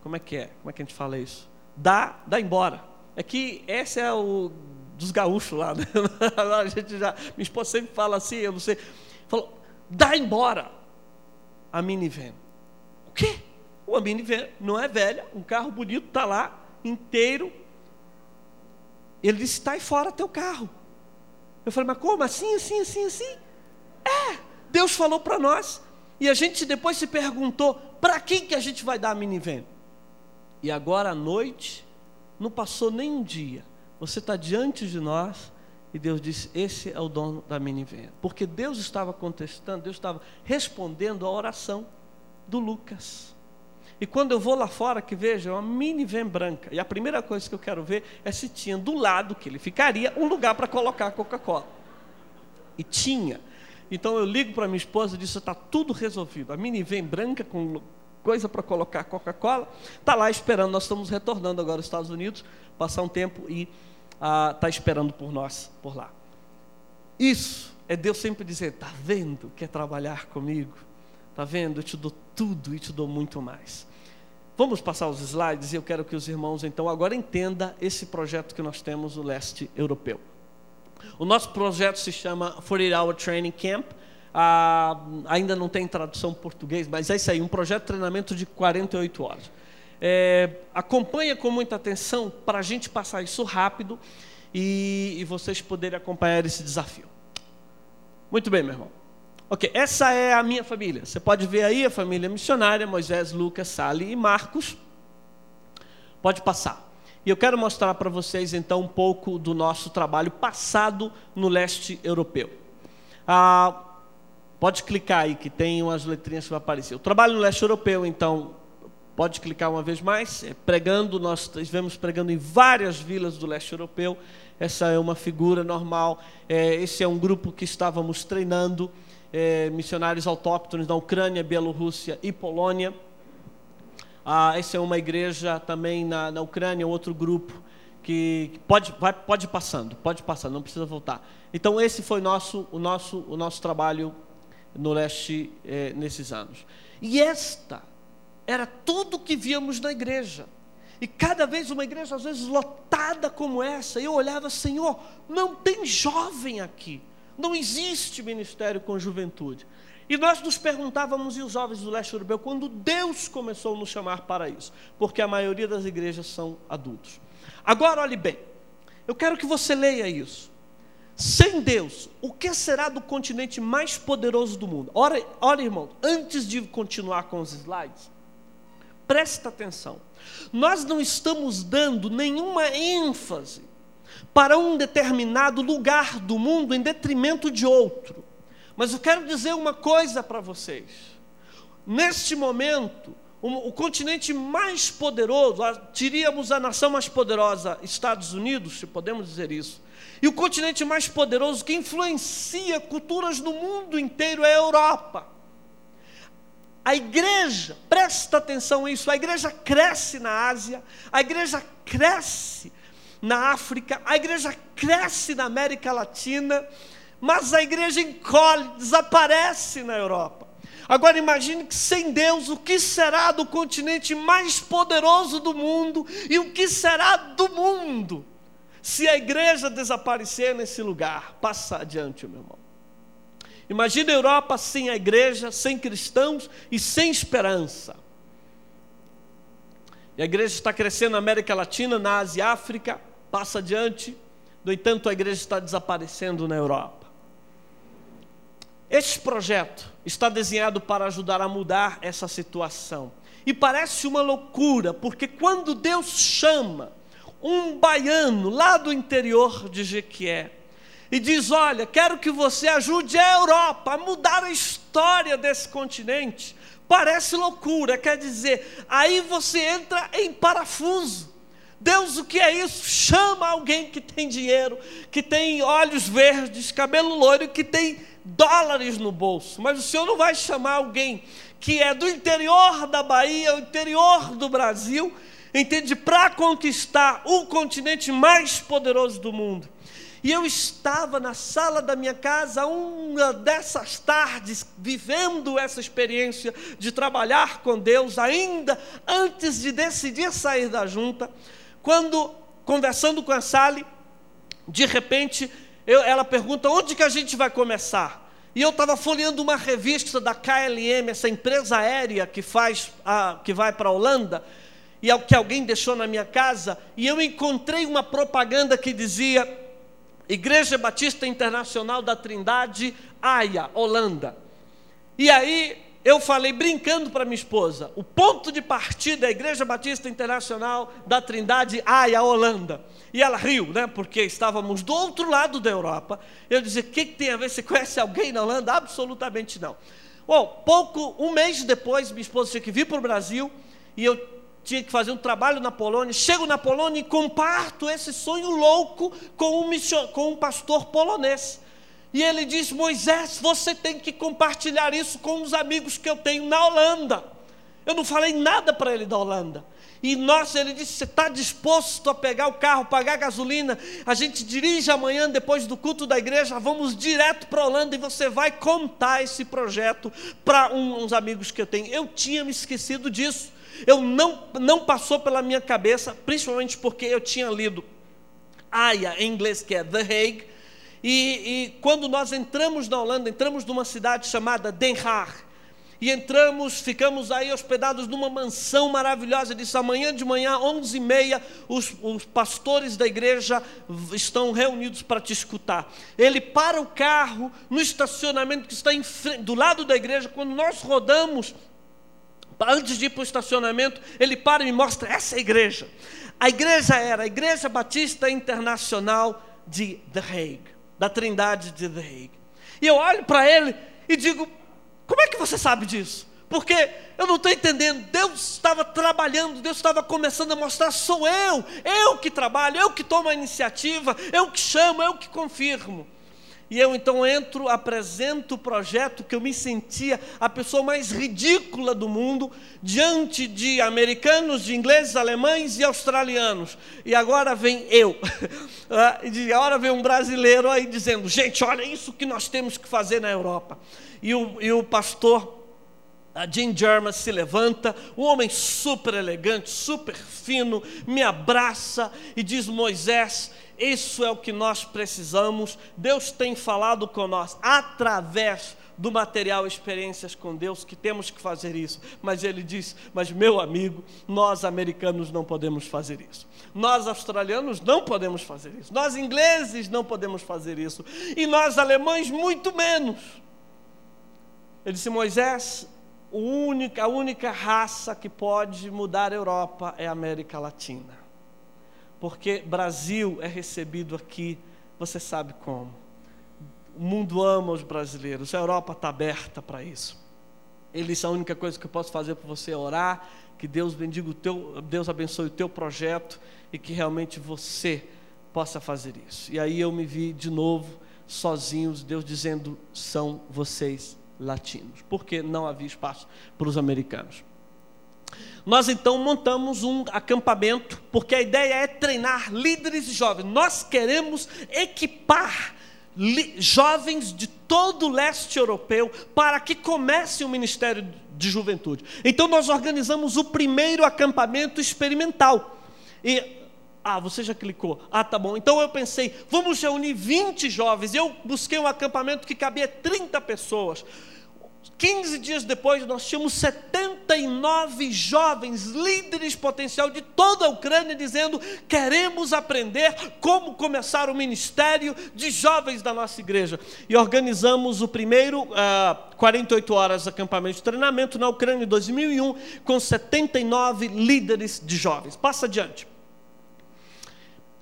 como é que é? Como é que a gente fala isso? Dá, dá embora. É que esse é o dos gaúchos lá, né? <laughs> a gente já, minha esposa sempre fala assim, eu não sei. Falou, dá embora a minivan. O quê? Uma minivan não é velha, um carro bonito está lá, inteiro. Ele disse: está aí fora teu carro. Eu falei, mas como? Assim, assim, assim, assim? É, Deus falou para nós. E a gente depois se perguntou: para quem que a gente vai dar a minivan? E agora à noite, não passou nem um dia. Você está diante de nós e Deus disse: Esse é o dono da minivan. Porque Deus estava contestando, Deus estava respondendo à oração do Lucas. E quando eu vou lá fora, que vejo, é uma minivan branca. E a primeira coisa que eu quero ver é se tinha do lado que ele ficaria um lugar para colocar a Coca-Cola. E tinha. Então eu ligo para minha esposa e disse: está tudo resolvido. A minivan branca com coisa para colocar Coca-Cola está lá esperando. Nós estamos retornando agora aos Estados Unidos, passar um tempo e está ah, esperando por nós por lá. Isso é Deus sempre dizer: está vendo? Quer trabalhar comigo? Está vendo? Eu te dou tudo e te dou muito mais. Vamos passar os slides e eu quero que os irmãos então agora entenda esse projeto que nós temos no leste europeu. O nosso projeto se chama 48 Hour Training Camp. Ah, ainda não tem tradução português, mas é isso aí, um projeto de treinamento de 48 horas. É, acompanha com muita atenção para a gente passar isso rápido e, e vocês poderem acompanhar esse desafio. Muito bem, meu irmão. Ok, essa é a minha família. Você pode ver aí a família missionária: Moisés, Lucas, Sally e Marcos. Pode passar. E eu quero mostrar para vocês então um pouco do nosso trabalho passado no leste europeu. Ah, pode clicar aí que tem umas letrinhas que vão aparecer. O trabalho no leste europeu, então, pode clicar uma vez mais. É pregando, nós estivemos pregando em várias vilas do leste europeu. Essa é uma figura normal. É, esse é um grupo que estávamos treinando é, missionários autóctones da Ucrânia, Bielorrússia e Polônia. Ah, essa é uma igreja também na, na Ucrânia, outro grupo que, pode, vai, pode passando, pode passar, não precisa voltar. Então esse foi nosso, o nosso, o nosso trabalho no leste eh, nesses anos. E esta era tudo que víamos na igreja. E cada vez uma igreja, às vezes lotada como essa, eu olhava, Senhor, não tem jovem aqui. Não existe ministério com juventude. E nós nos perguntávamos, e os jovens do leste europeu, quando Deus começou a nos chamar para isso? Porque a maioria das igrejas são adultos. Agora, olhe bem, eu quero que você leia isso. Sem Deus, o que será do continente mais poderoso do mundo? Ora, ora irmão, antes de continuar com os slides, presta atenção. Nós não estamos dando nenhuma ênfase para um determinado lugar do mundo em detrimento de outro. Mas eu quero dizer uma coisa para vocês. Neste momento, o, o, continente mais poderoso, diríamos a nação mais poderosa, Estados Unidos, se podemos dizer isso, e o continente mais poderoso que influencia culturas no mundo inteiro é a Europa. A igreja, presta atenção nisso, a igreja cresce na Ásia, a igreja cresce na África, a igreja cresce na América Latina, mas a igreja encolhe, desaparece na Europa. Agora imagine que sem Deus, o que será do continente mais poderoso do mundo e o que será do mundo se a igreja desaparecer nesse lugar? Passa adiante, meu irmão. Imagine a Europa sem a igreja, sem cristãos e sem esperança. E a igreja está crescendo na América Latina, na Ásia e África, passa adiante. No entanto, a igreja está desaparecendo na Europa. Este projeto está desenhado para ajudar a mudar essa situação. E parece uma loucura, porque quando Deus chama um baiano lá do interior de Jequié e diz: Olha, quero que você ajude a Europa a mudar a história desse continente, parece loucura, quer dizer, aí você entra em parafuso. Deus, o que é isso? Chama alguém que tem dinheiro, que tem olhos verdes, cabelo loiro, que tem dólares no bolso. Mas o Senhor não vai chamar alguém que é do interior da Bahia, o interior do Brasil, entende? Para conquistar o continente mais poderoso do mundo. E eu estava na sala da minha casa, uma dessas tardes, vivendo essa experiência de trabalhar com Deus, ainda antes de decidir sair da junta quando, conversando com a Sally, de repente, eu, ela pergunta onde que a gente vai começar. E eu estava folheando uma revista da KLM, essa empresa aérea que faz, a, que vai para a Holanda, e que alguém deixou na minha casa, e eu encontrei uma propaganda que dizia Igreja Batista Internacional da Trindade, Haia, Holanda. E aí eu falei brincando para minha esposa, o ponto de partida é a Igreja Batista Internacional da Trindade, ai, a Holanda. E ela riu, né? Porque estávamos do outro lado da Europa. Eu dizia, o que, que tem a ver? Você conhece alguém na Holanda? Absolutamente não. Bom, pouco, um mês depois, minha esposa tinha que vir para o Brasil e eu tinha que fazer um trabalho na Polônia. Chego na Polônia e comparto esse sonho louco com um, mission, com um pastor polonês. E ele diz: Moisés, você tem que compartilhar isso com os amigos que eu tenho na Holanda. Eu não falei nada para ele da Holanda. E nossa, ele disse: Você está disposto a pegar o carro, pagar gasolina? A gente dirige amanhã, depois do culto da igreja, vamos direto para a Holanda e você vai contar esse projeto para um, uns amigos que eu tenho. Eu tinha me esquecido disso. Eu não, não passou pela minha cabeça, principalmente porque eu tinha lido AIA em inglês, que é The Hague e, e, quando nós entramos na Holanda, entramos numa cidade chamada Den Haag. E entramos, ficamos aí hospedados numa mansão maravilhosa. Disse amanhã de manhã, 11h30, os, os pastores da igreja estão reunidos para te escutar. Ele para o carro no estacionamento que está frente, do lado da igreja. Quando nós rodamos, antes de ir para o estacionamento, ele para e me mostra essa é igreja. A igreja era a Igreja Batista Internacional de The Hague, da Trindade de The Hague. E eu olho para ele e digo: como é que você sabe disso? Porque eu não estou entendendo. Deus estava trabalhando, Deus estava começando a mostrar: sou eu, eu que trabalho, eu que tomo a iniciativa, eu que chamo, eu que confirmo. E eu então entro, apresento o projeto que eu me sentia a pessoa mais ridícula do mundo, diante de americanos, de ingleses, alemães e australianos. E agora vem eu. <laughs> Ah, e agora vem um brasileiro aí dizendo: gente, olha isso que nós temos que fazer na Europa. E o, e o pastor Jim Jarmus se levanta, um homem super elegante, super fino, me abraça e diz: Moisés, isso é o que nós precisamos. Deus tem falado com nós através do material experiências com Deus que temos que fazer isso. Mas ele diz: Mas meu amigo, nós americanos não podemos fazer isso. Nós australianos não podemos fazer isso. Nós ingleses não podemos fazer isso. E nós alemães muito menos. Ele disse: Moisés, a única, a única raça que pode mudar a Europa é a América Latina porque Brasil é recebido aqui, você sabe como. O mundo ama os brasileiros, a Europa está aberta para isso. Eles, a única coisa que eu posso fazer por você é orar, que Deus bendiga o teu, Deus abençoe o teu projeto e que realmente você possa fazer isso. E aí eu me vi de novo sozinhos, Deus dizendo: são vocês latinos, porque não havia espaço para os americanos. Nós então montamos um acampamento, porque a ideia é treinar líderes e jovens. Nós queremos equipar jovens de todo o leste europeu para que comece o ministério de juventude. Então nós organizamos o primeiro acampamento experimental. E ah, você já clicou. Ah, tá bom. Então eu pensei, vamos reunir 20 jovens. Eu busquei um acampamento que cabia 30 pessoas. 15 dias depois, nós tínhamos 79 jovens líderes potencial de toda a Ucrânia dizendo: queremos aprender como começar o ministério de jovens da nossa igreja. E organizamos o primeiro ah, 48 horas de acampamento de treinamento na Ucrânia em 2001, com 79 líderes de jovens. Passa adiante.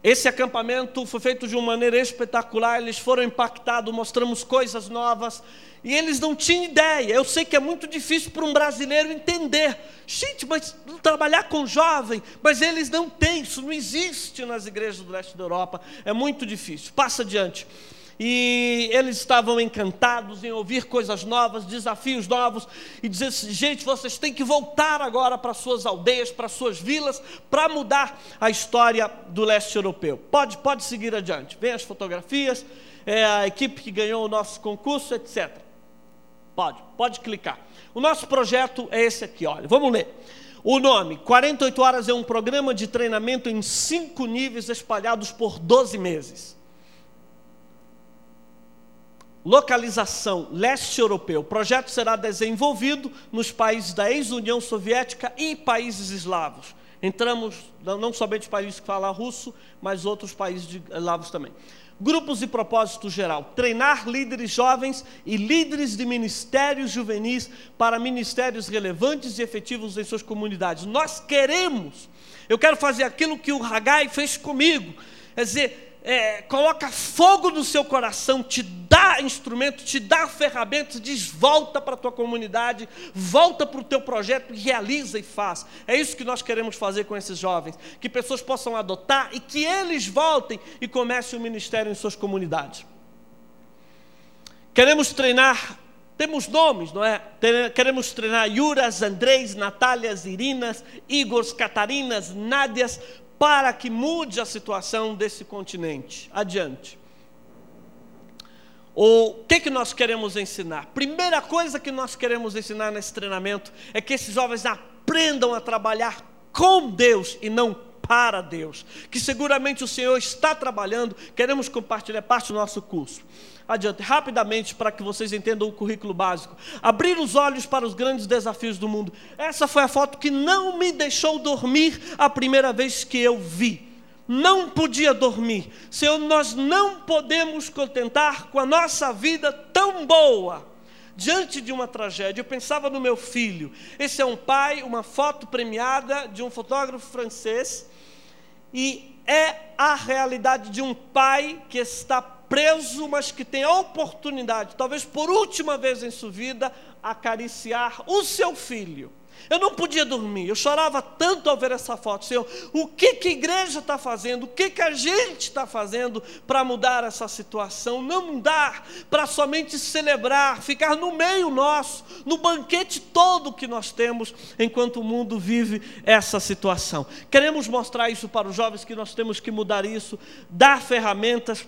Esse acampamento foi feito de uma maneira espetacular, eles foram impactados, mostramos coisas novas, e eles não tinham ideia. Eu sei que é muito difícil para um brasileiro entender. Gente, mas trabalhar com jovem, mas eles não têm, isso não existe nas igrejas do leste da Europa, é muito difícil. Passa adiante e eles estavam encantados em ouvir coisas novas, desafios novos, e dizer assim, gente, vocês têm que voltar agora para suas aldeias, para suas vilas, para mudar a história do leste europeu. Pode, pode seguir adiante. Vem as fotografias, é a equipe que ganhou o nosso concurso, etc. Pode, pode clicar. O nosso projeto é esse aqui, olha, vamos ler. O nome, 48 horas é um programa de treinamento em cinco níveis espalhados por 12 meses. Localização leste europeu. O projeto será desenvolvido nos países da ex-União Soviética e países eslavos. Entramos não somente países que falam russo, mas outros países eslavos também. Grupos e propósito geral: treinar líderes jovens e líderes de ministérios juvenis para ministérios relevantes e efetivos em suas comunidades. Nós queremos, eu quero fazer aquilo que o Hagai fez comigo, é dizer, é, coloca fogo no seu coração, te dá instrumento, te dá ferramentas, diz: volta para a tua comunidade, volta para o teu projeto, realiza e faz. É isso que nós queremos fazer com esses jovens, que pessoas possam adotar e que eles voltem e comecem o ministério em suas comunidades. Queremos treinar temos nomes, não é? Queremos treinar Yuras, Andrés, Natálias, Irinas, Igors, Catarinas, Nádias, para que mude a situação desse continente. Adiante. O que, que nós queremos ensinar? Primeira coisa que nós queremos ensinar nesse treinamento é que esses jovens aprendam a trabalhar com Deus e não para Deus, que seguramente o Senhor está trabalhando, queremos compartilhar parte do nosso curso. Adiante, rapidamente, para que vocês entendam o currículo básico. Abrir os olhos para os grandes desafios do mundo. Essa foi a foto que não me deixou dormir a primeira vez que eu vi. Não podia dormir. Senhor, nós não podemos contentar com a nossa vida tão boa diante de uma tragédia. Eu pensava no meu filho. Esse é um pai, uma foto premiada de um fotógrafo francês. E é a realidade de um pai que está preso, mas que tem a oportunidade, talvez por última vez em sua vida, acariciar o seu filho. Eu não podia dormir, eu chorava tanto ao ver essa foto. Senhor, o que, que a igreja está fazendo? O que, que a gente está fazendo para mudar essa situação? Não dar para somente celebrar, ficar no meio nosso, no banquete todo que nós temos, enquanto o mundo vive essa situação. Queremos mostrar isso para os jovens que nós temos que mudar isso, dar ferramentas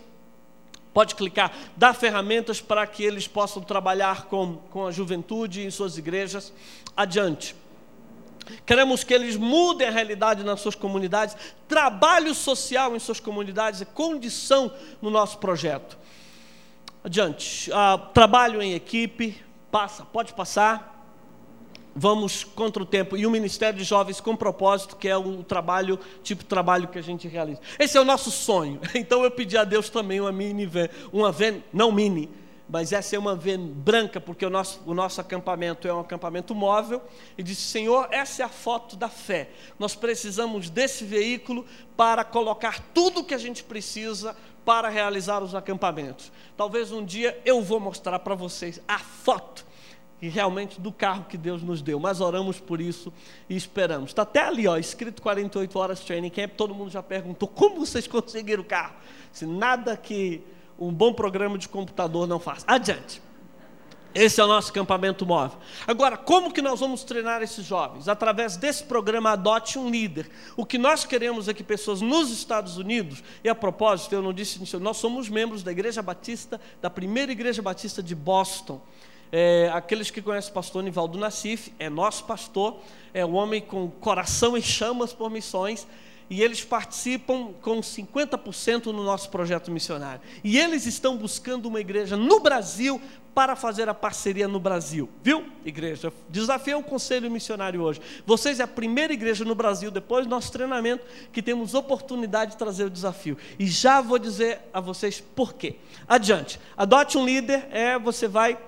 Pode clicar, dar ferramentas para que eles possam trabalhar com, com a juventude em suas igrejas. Adiante. Queremos que eles mudem a realidade nas suas comunidades. Trabalho social em suas comunidades é condição no nosso projeto. Adiante. Uh, trabalho em equipe. Passa, pode passar vamos contra o tempo. E o Ministério de Jovens com propósito, que é o trabalho, tipo de trabalho que a gente realiza. Esse é o nosso sonho. <laughs> Então eu pedi a Deus também uma mini van, uma van, não mini, mas essa é uma van branca, porque o nosso, o nosso acampamento é um acampamento móvel. E disse: Senhor, essa é a foto da fé. Nós precisamos desse veículo para colocar tudo o que a gente precisa para realizar os acampamentos. Talvez um dia eu vou mostrar para vocês a foto e realmente do carro que Deus nos deu. Mas oramos por isso e esperamos. Está até ali, ó, escrito 48 horas training camp. Todo mundo já perguntou como vocês conseguiram o carro. Se nada que um bom programa de computador não faz. Adiante. Esse é o nosso acampamento móvel. Agora, como que nós vamos treinar esses jovens? Através desse programa Adote um Líder. O que nós queremos é que pessoas nos Estados Unidos, e a propósito, eu não disse isso, nós somos membros da Igreja Batista, da primeira Igreja Batista de Boston. É, aqueles que conhecem o pastor Nivaldo Nassif, é nosso pastor, é um homem com coração em chamas por missões, e eles participam com 50% no nosso projeto missionário. E eles estão buscando uma igreja no Brasil para fazer a parceria no Brasil. Viu, igreja? Desafio o conselho missionário hoje. Vocês é a primeira igreja no Brasil, depois do nosso treinamento, que temos oportunidade de trazer o desafio. E já vou dizer a vocês por quê. Adiante. Adote um líder, é você vai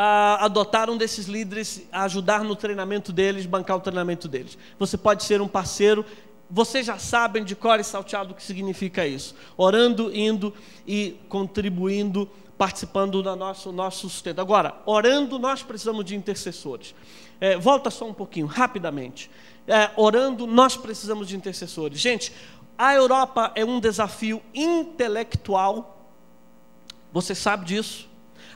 a adotar um desses líderes, a ajudar no treinamento deles, bancar o treinamento deles. Você pode ser um parceiro, vocês já sabem de cor e salteado o que significa isso. Orando, indo e contribuindo, participando do nosso, nosso sustento. Agora, orando, nós precisamos de intercessores. É, volta só um pouquinho, rapidamente. É, orando, nós precisamos de intercessores. Gente, a Europa é um desafio intelectual. Você sabe disso?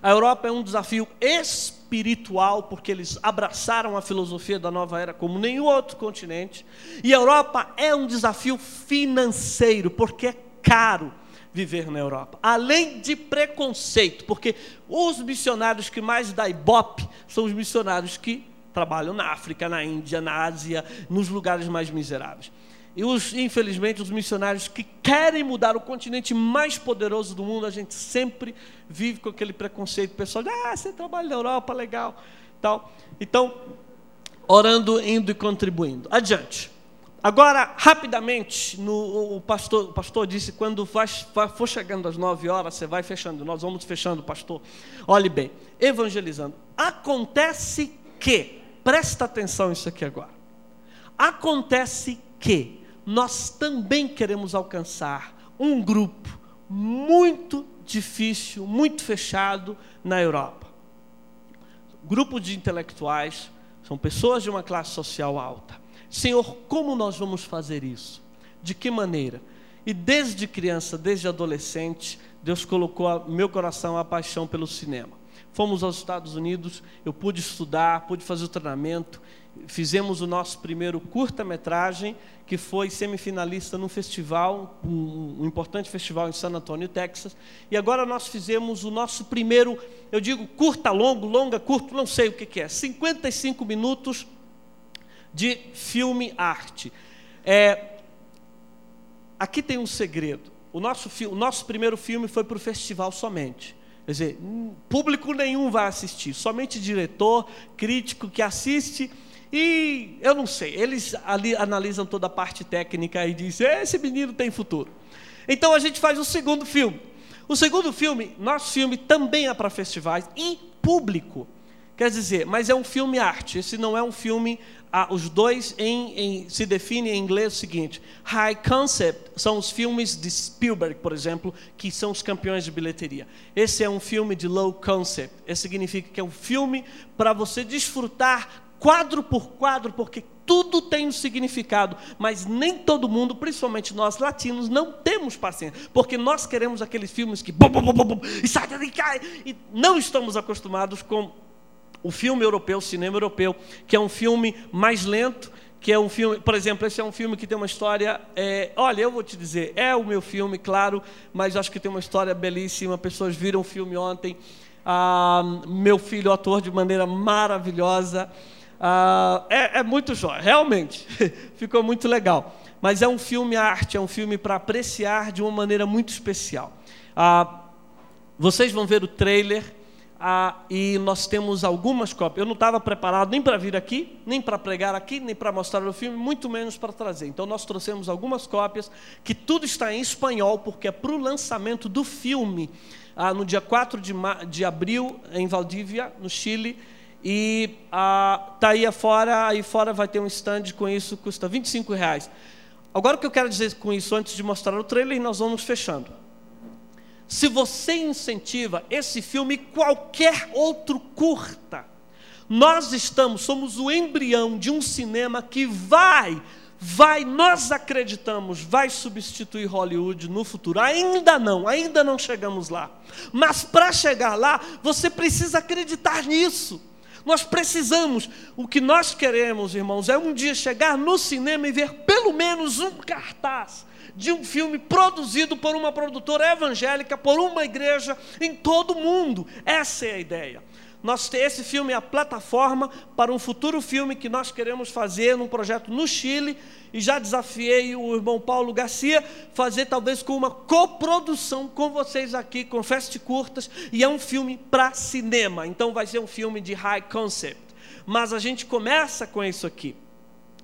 A Europa é um desafio espiritual, porque eles abraçaram a filosofia da nova era como nenhum outro continente. E a Europa é um desafio financeiro, porque é caro viver na Europa. Além de preconceito, porque os missionários que mais dá ibope são os missionários que trabalham na África, na Índia, na Ásia, nos lugares mais miseráveis. E os, infelizmente, os missionários que querem mudar o continente mais poderoso do mundo, a gente sempre vive com aquele preconceito pessoal de, ah, você trabalha na Europa, legal. Tal. Então, orando, indo e contribuindo. Adiante. Agora, rapidamente, no, o, pastor, o pastor disse: quando faz, for chegando às nove horas, você vai fechando. Nós vamos fechando, pastor. Olhe bem, evangelizando. Acontece que, presta atenção nisso aqui agora. Acontece que nós também queremos alcançar um grupo muito difícil, muito fechado na Europa. Grupo de intelectuais, são pessoas de uma classe social alta. Senhor, como nós vamos fazer isso? De que maneira? E desde criança, desde adolescente, Deus colocou no meu coração a paixão pelo cinema. Fomos aos Estados Unidos, eu pude estudar, pude fazer o treinamento, fizemos o nosso primeiro curta-metragem, que foi semifinalista num festival, um, um, importante festival em San Antonio, Texas. E agora nós fizemos o nosso primeiro, eu digo curta, longo, longa, curto, não sei o que, que é, 55 minutos de filme arte. É, aqui tem um segredo. O nosso, o nosso primeiro filme foi para o festival somente. Quer dizer, público nenhum vai assistir, somente diretor, crítico que assiste. E eu não sei, eles ali analisam toda a parte técnica e dizem: esse menino tem futuro. Então a gente faz o segundo filme. O segundo filme, nosso filme também é para festivais e público. Quer dizer, mas é um filme arte. Esse não é um filme. Ah, os dois em, em, se definem em inglês o seguinte: high concept são os filmes de Spielberg, por exemplo, que são os campeões de bilheteria. Esse é um filme de low concept. Isso significa que é um filme para você desfrutar quadro por quadro, porque tudo tem um significado, mas nem todo mundo, principalmente nós latinos, não temos paciência, porque nós queremos aqueles filmes que bum, bum, bum, bum, e sai e cai, e não estamos acostumados com o filme europeu, o cinema europeu, que é um filme mais lento, que é um filme, por exemplo, esse é um filme que tem uma história, é, olha, eu vou te dizer, é o meu filme, claro, mas acho que tem uma história belíssima, pessoas viram o filme ontem, ah, meu filho ator de maneira maravilhosa, ah, é, é, muito jóia, realmente. <laughs> Ficou muito legal. Mas é um filme arte, é um filme para apreciar de uma maneira muito especial. Ah, vocês vão ver o trailer ah, e nós temos algumas cópias. Eu não estava preparado nem para vir aqui, nem para pregar aqui, nem para mostrar o filme, muito menos para trazer. Então nós trouxemos algumas cópias, que tudo está em espanhol, porque é para o lançamento do filme, ah, no dia 4 de, de abril, em Valdívia, no Chile e ah, tá aí fora, aí fora vai ter um stand com isso, custa 25 reais. Agora o que eu quero dizer com isso, antes de mostrar o trailer, nós vamos fechando. Se você incentiva esse filme e qualquer outro curta, nós estamos, somos o embrião de um cinema que vai, vai, nós acreditamos, vai substituir Hollywood no futuro. Ainda não, ainda não chegamos lá. Mas para chegar lá, você precisa acreditar nisso. Nós precisamos, o que nós queremos, irmãos, é um dia chegar no cinema e ver pelo menos um cartaz de um filme produzido por uma produtora evangélica, por uma igreja em todo o mundo. Essa é a ideia. Nós, esse filme é a plataforma para um futuro filme que nós queremos fazer num projeto no Chile e já desafiei o irmão Paulo Garcia fazer talvez com uma coprodução com vocês aqui, com Fest Curtas, e é um filme para cinema, então vai ser um filme de high concept. Mas a gente começa com isso aqui.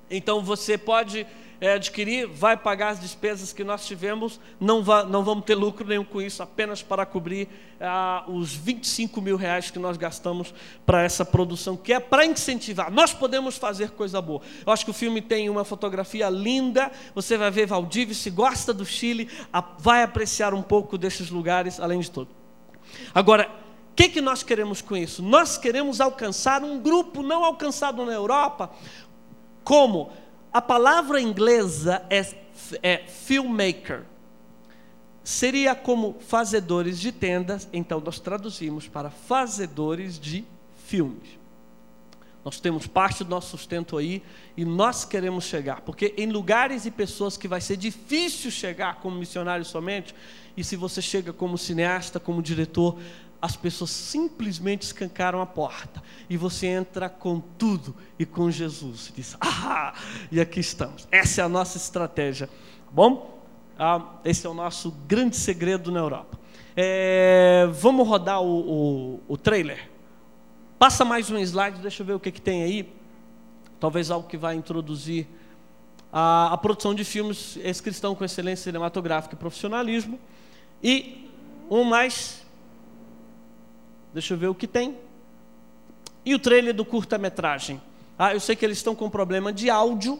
Então você pode é, adquirir, vai pagar as despesas que nós tivemos, não, va, não vamos ter lucro nenhum com isso, apenas para cobrir ah, os 25 mil reais que nós gastamos para essa produção, que é para incentivar. Nós podemos fazer coisa boa. Eu acho que o filme tem uma fotografia linda, você vai ver Valdívia, se gosta do Chile, a, vai apreciar um pouco desses lugares, além de tudo. Agora, o que, que nós queremos com isso? Nós queremos alcançar um grupo não alcançado na Europa, como a palavra inglesa é, é filmmaker. Seria como fazedores de tendas, então nós traduzimos para fazedores de filmes. Nós temos parte do nosso sustento aí e nós queremos chegar, porque em lugares e pessoas que vai ser difícil chegar como missionário somente, e se você chega como cineasta, como diretor, as pessoas simplesmente escancaram a porta e você entra com tudo e com Jesus e diz: Ah, e aqui estamos. Essa é a nossa estratégia, tá bom? Ah, esse é o nosso grande segredo na Europa. É, vamos rodar o, o, o, trailer. Passa mais um slide, deixa eu ver o que, que tem aí. Talvez algo que vai introduzir a, a produção de filmes ex-cristão com excelência cinematográfica e profissionalismo. E um mais Deixa eu ver o que tem. E o trailer do curta-metragem? Ah, eu sei que eles estão com problema de áudio,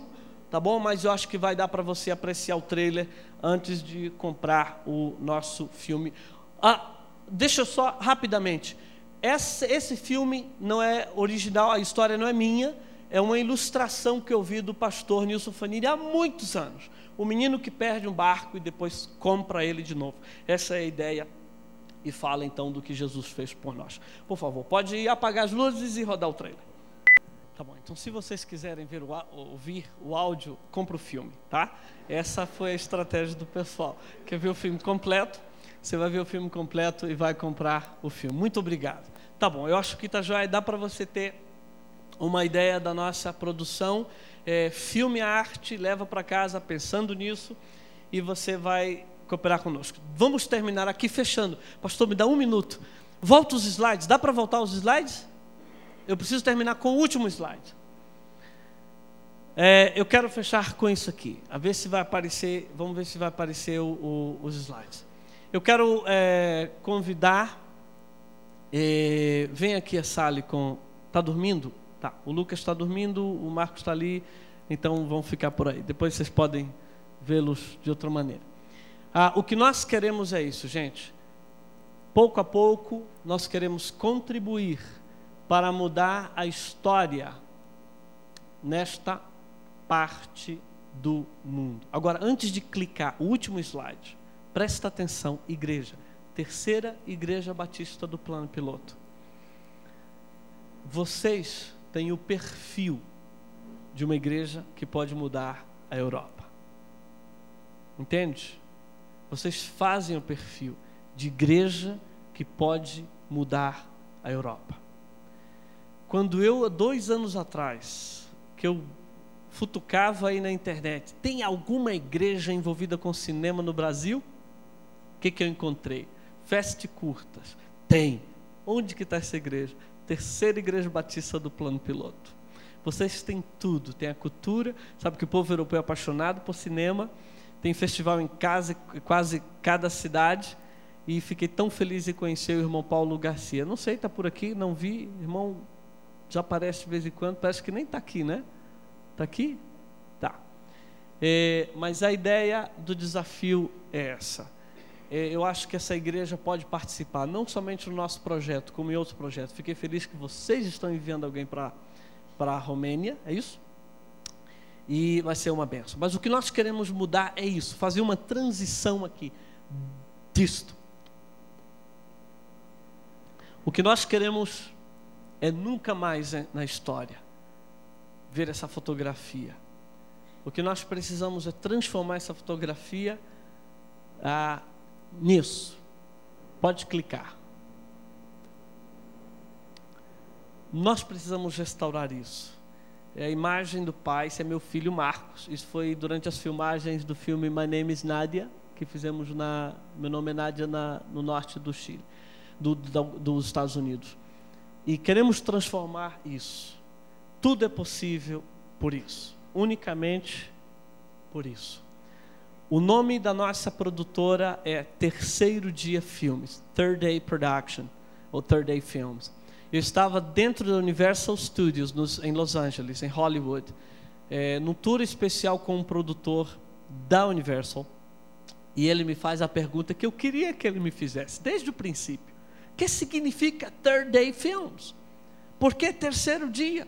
tá bom? Mas eu acho que vai dar para você apreciar o trailer antes de comprar o nosso filme. Ah, deixa eu só rapidamente. Esse, esse filme não é original, a história não é minha, é uma ilustração que eu vi do pastor Nilson Fanini há muitos anos. O menino que perde um barco e depois compra ele de novo. Essa é a ideia e fala então do que Jesus fez por nós. Por favor, pode apagar as luzes e rodar o trailer. Tá bom, então se vocês quiserem ver o, ouvir o áudio, compra o filme, tá? Essa foi a estratégia do pessoal. Quer ver o filme completo? Você vai ver o filme completo e vai comprar o filme. Muito obrigado. Tá bom, eu acho que tá joia. Dá para você ter uma ideia da nossa produção. É, filme arte, leva para casa pensando nisso. e você vai cooperar conosco. Vamos terminar aqui fechando. Pastor, me dá um minuto. Volta os slides. Dá para voltar os slides? Eu preciso terminar com o último slide. É, eu quero fechar com isso aqui. A ver se vai aparecer. Vamos ver se vai aparecer o, o, os slides. Eu quero é, convidar. É, vem aqui a Sally com. Está dormindo? Tá. O Lucas está dormindo, o Marcos está ali. Então vão ficar por aí. Depois vocês podem vê-los de outra maneira. Ah, o que nós queremos é isso, gente. Pouco a pouco, nós queremos contribuir para mudar a história nesta parte do mundo. Agora, antes de clicar, o último slide, presta atenção, igreja. Terceira Igreja Batista do Plano Piloto. Vocês têm o perfil de uma igreja que pode mudar a Europa. Entende? Vocês fazem o perfil de igreja que pode mudar a Europa. Quando eu, dois anos atrás, que eu futucava aí na internet, tem alguma igreja envolvida com cinema no Brasil? O que, que eu encontrei? Feste curtas. Tem. Onde que está essa igreja? Terceira igreja batista do plano piloto. Vocês têm tudo, tem a cultura, sabe que o povo europeu é apaixonado por cinema, tem festival em casa, quase cada cidade, e fiquei tão feliz em conhecer o irmão Paulo Garcia. Não sei, está por aqui, não vi, irmão já aparece de vez em quando, parece que nem está aqui, né? Está aqui? Tá. É, mas a ideia do desafio é essa. É, eu acho que essa igreja pode participar, não somente no nosso projeto, como em outros projetos. Fiquei feliz que vocês estão enviando alguém para a Romênia, é isso? E vai ser uma benção. Mas o que nós queremos mudar é isso, fazer uma transição aqui disto. O que nós queremos é nunca mais na história ver essa fotografia. O que nós precisamos é transformar essa fotografia ah, nisso. Pode clicar. Nós precisamos restaurar isso. É a imagem do pai, esse é meu filho Marcos. Isso foi durante as filmagens do filme My Name is Nadia, que fizemos na. Meu nome é Nadia, na, no norte do Chile, do, do, dos Estados Unidos. E queremos transformar isso. Tudo é possível por isso. Unicamente por isso. O nome da nossa produtora é Terceiro Dia Filmes, Third Day Production, ou Third Day Films. Eu estava dentro da Universal Studios, nos, em Los Angeles, em Hollywood, é, num tour especial com um produtor da Universal, e ele me faz a pergunta que eu queria que ele me fizesse, desde o princípio. O que significa Third Day Films? Por que terceiro dia?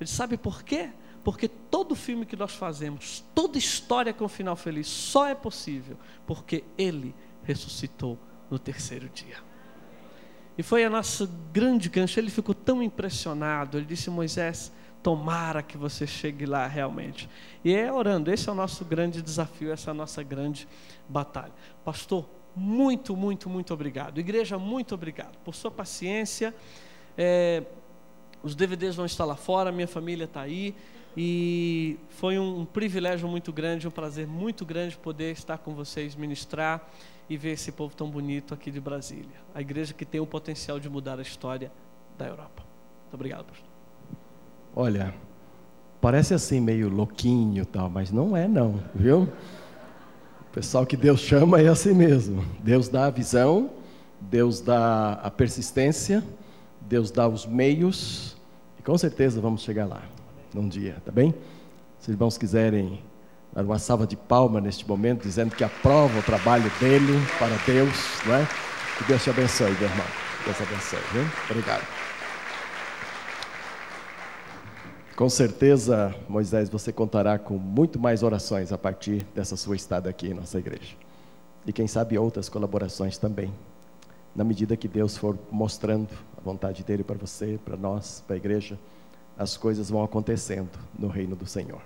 Ele sabe por quê? Porque todo filme que nós fazemos, toda história com final feliz, só é possível porque Ele ressuscitou no terceiro dia. E foi a nossa grande gancho. Ele ficou tão impressionado. Ele disse: Moisés, tomara que você chegue lá realmente. E é orando. Esse é o nosso grande desafio, essa é a nossa grande batalha. Pastor, muito, muito, muito obrigado. Igreja, muito obrigado por sua paciência. É, os DVDs vão estar lá fora, minha família está aí. E foi um, privilégio muito grande, um prazer muito grande poder estar com vocês, ministrar e ver esse povo tão bonito aqui de Brasília. A igreja que tem o potencial de mudar a história da Europa. Muito obrigado, pastor. Olha, parece assim meio louquinho tal, mas não é não, viu? O pessoal que Deus chama é assim mesmo. Deus dá a visão, Deus dá a persistência, Deus dá os meios e com certeza vamos chegar lá num dia, tá bem? Se os irmãos quiserem uma salva de palma neste momento, dizendo que aprova o trabalho dele para Deus, não é? Que Deus te abençoe, meu irmão. Deus abençoe, viu? Obrigado. Com certeza, Moisés, você contará com muito mais orações a partir dessa sua estada aqui em nossa igreja. E quem sabe outras colaborações também na medida que Deus for mostrando a vontade dele para você, para nós, para a igreja, as coisas vão acontecendo no reino do Senhor.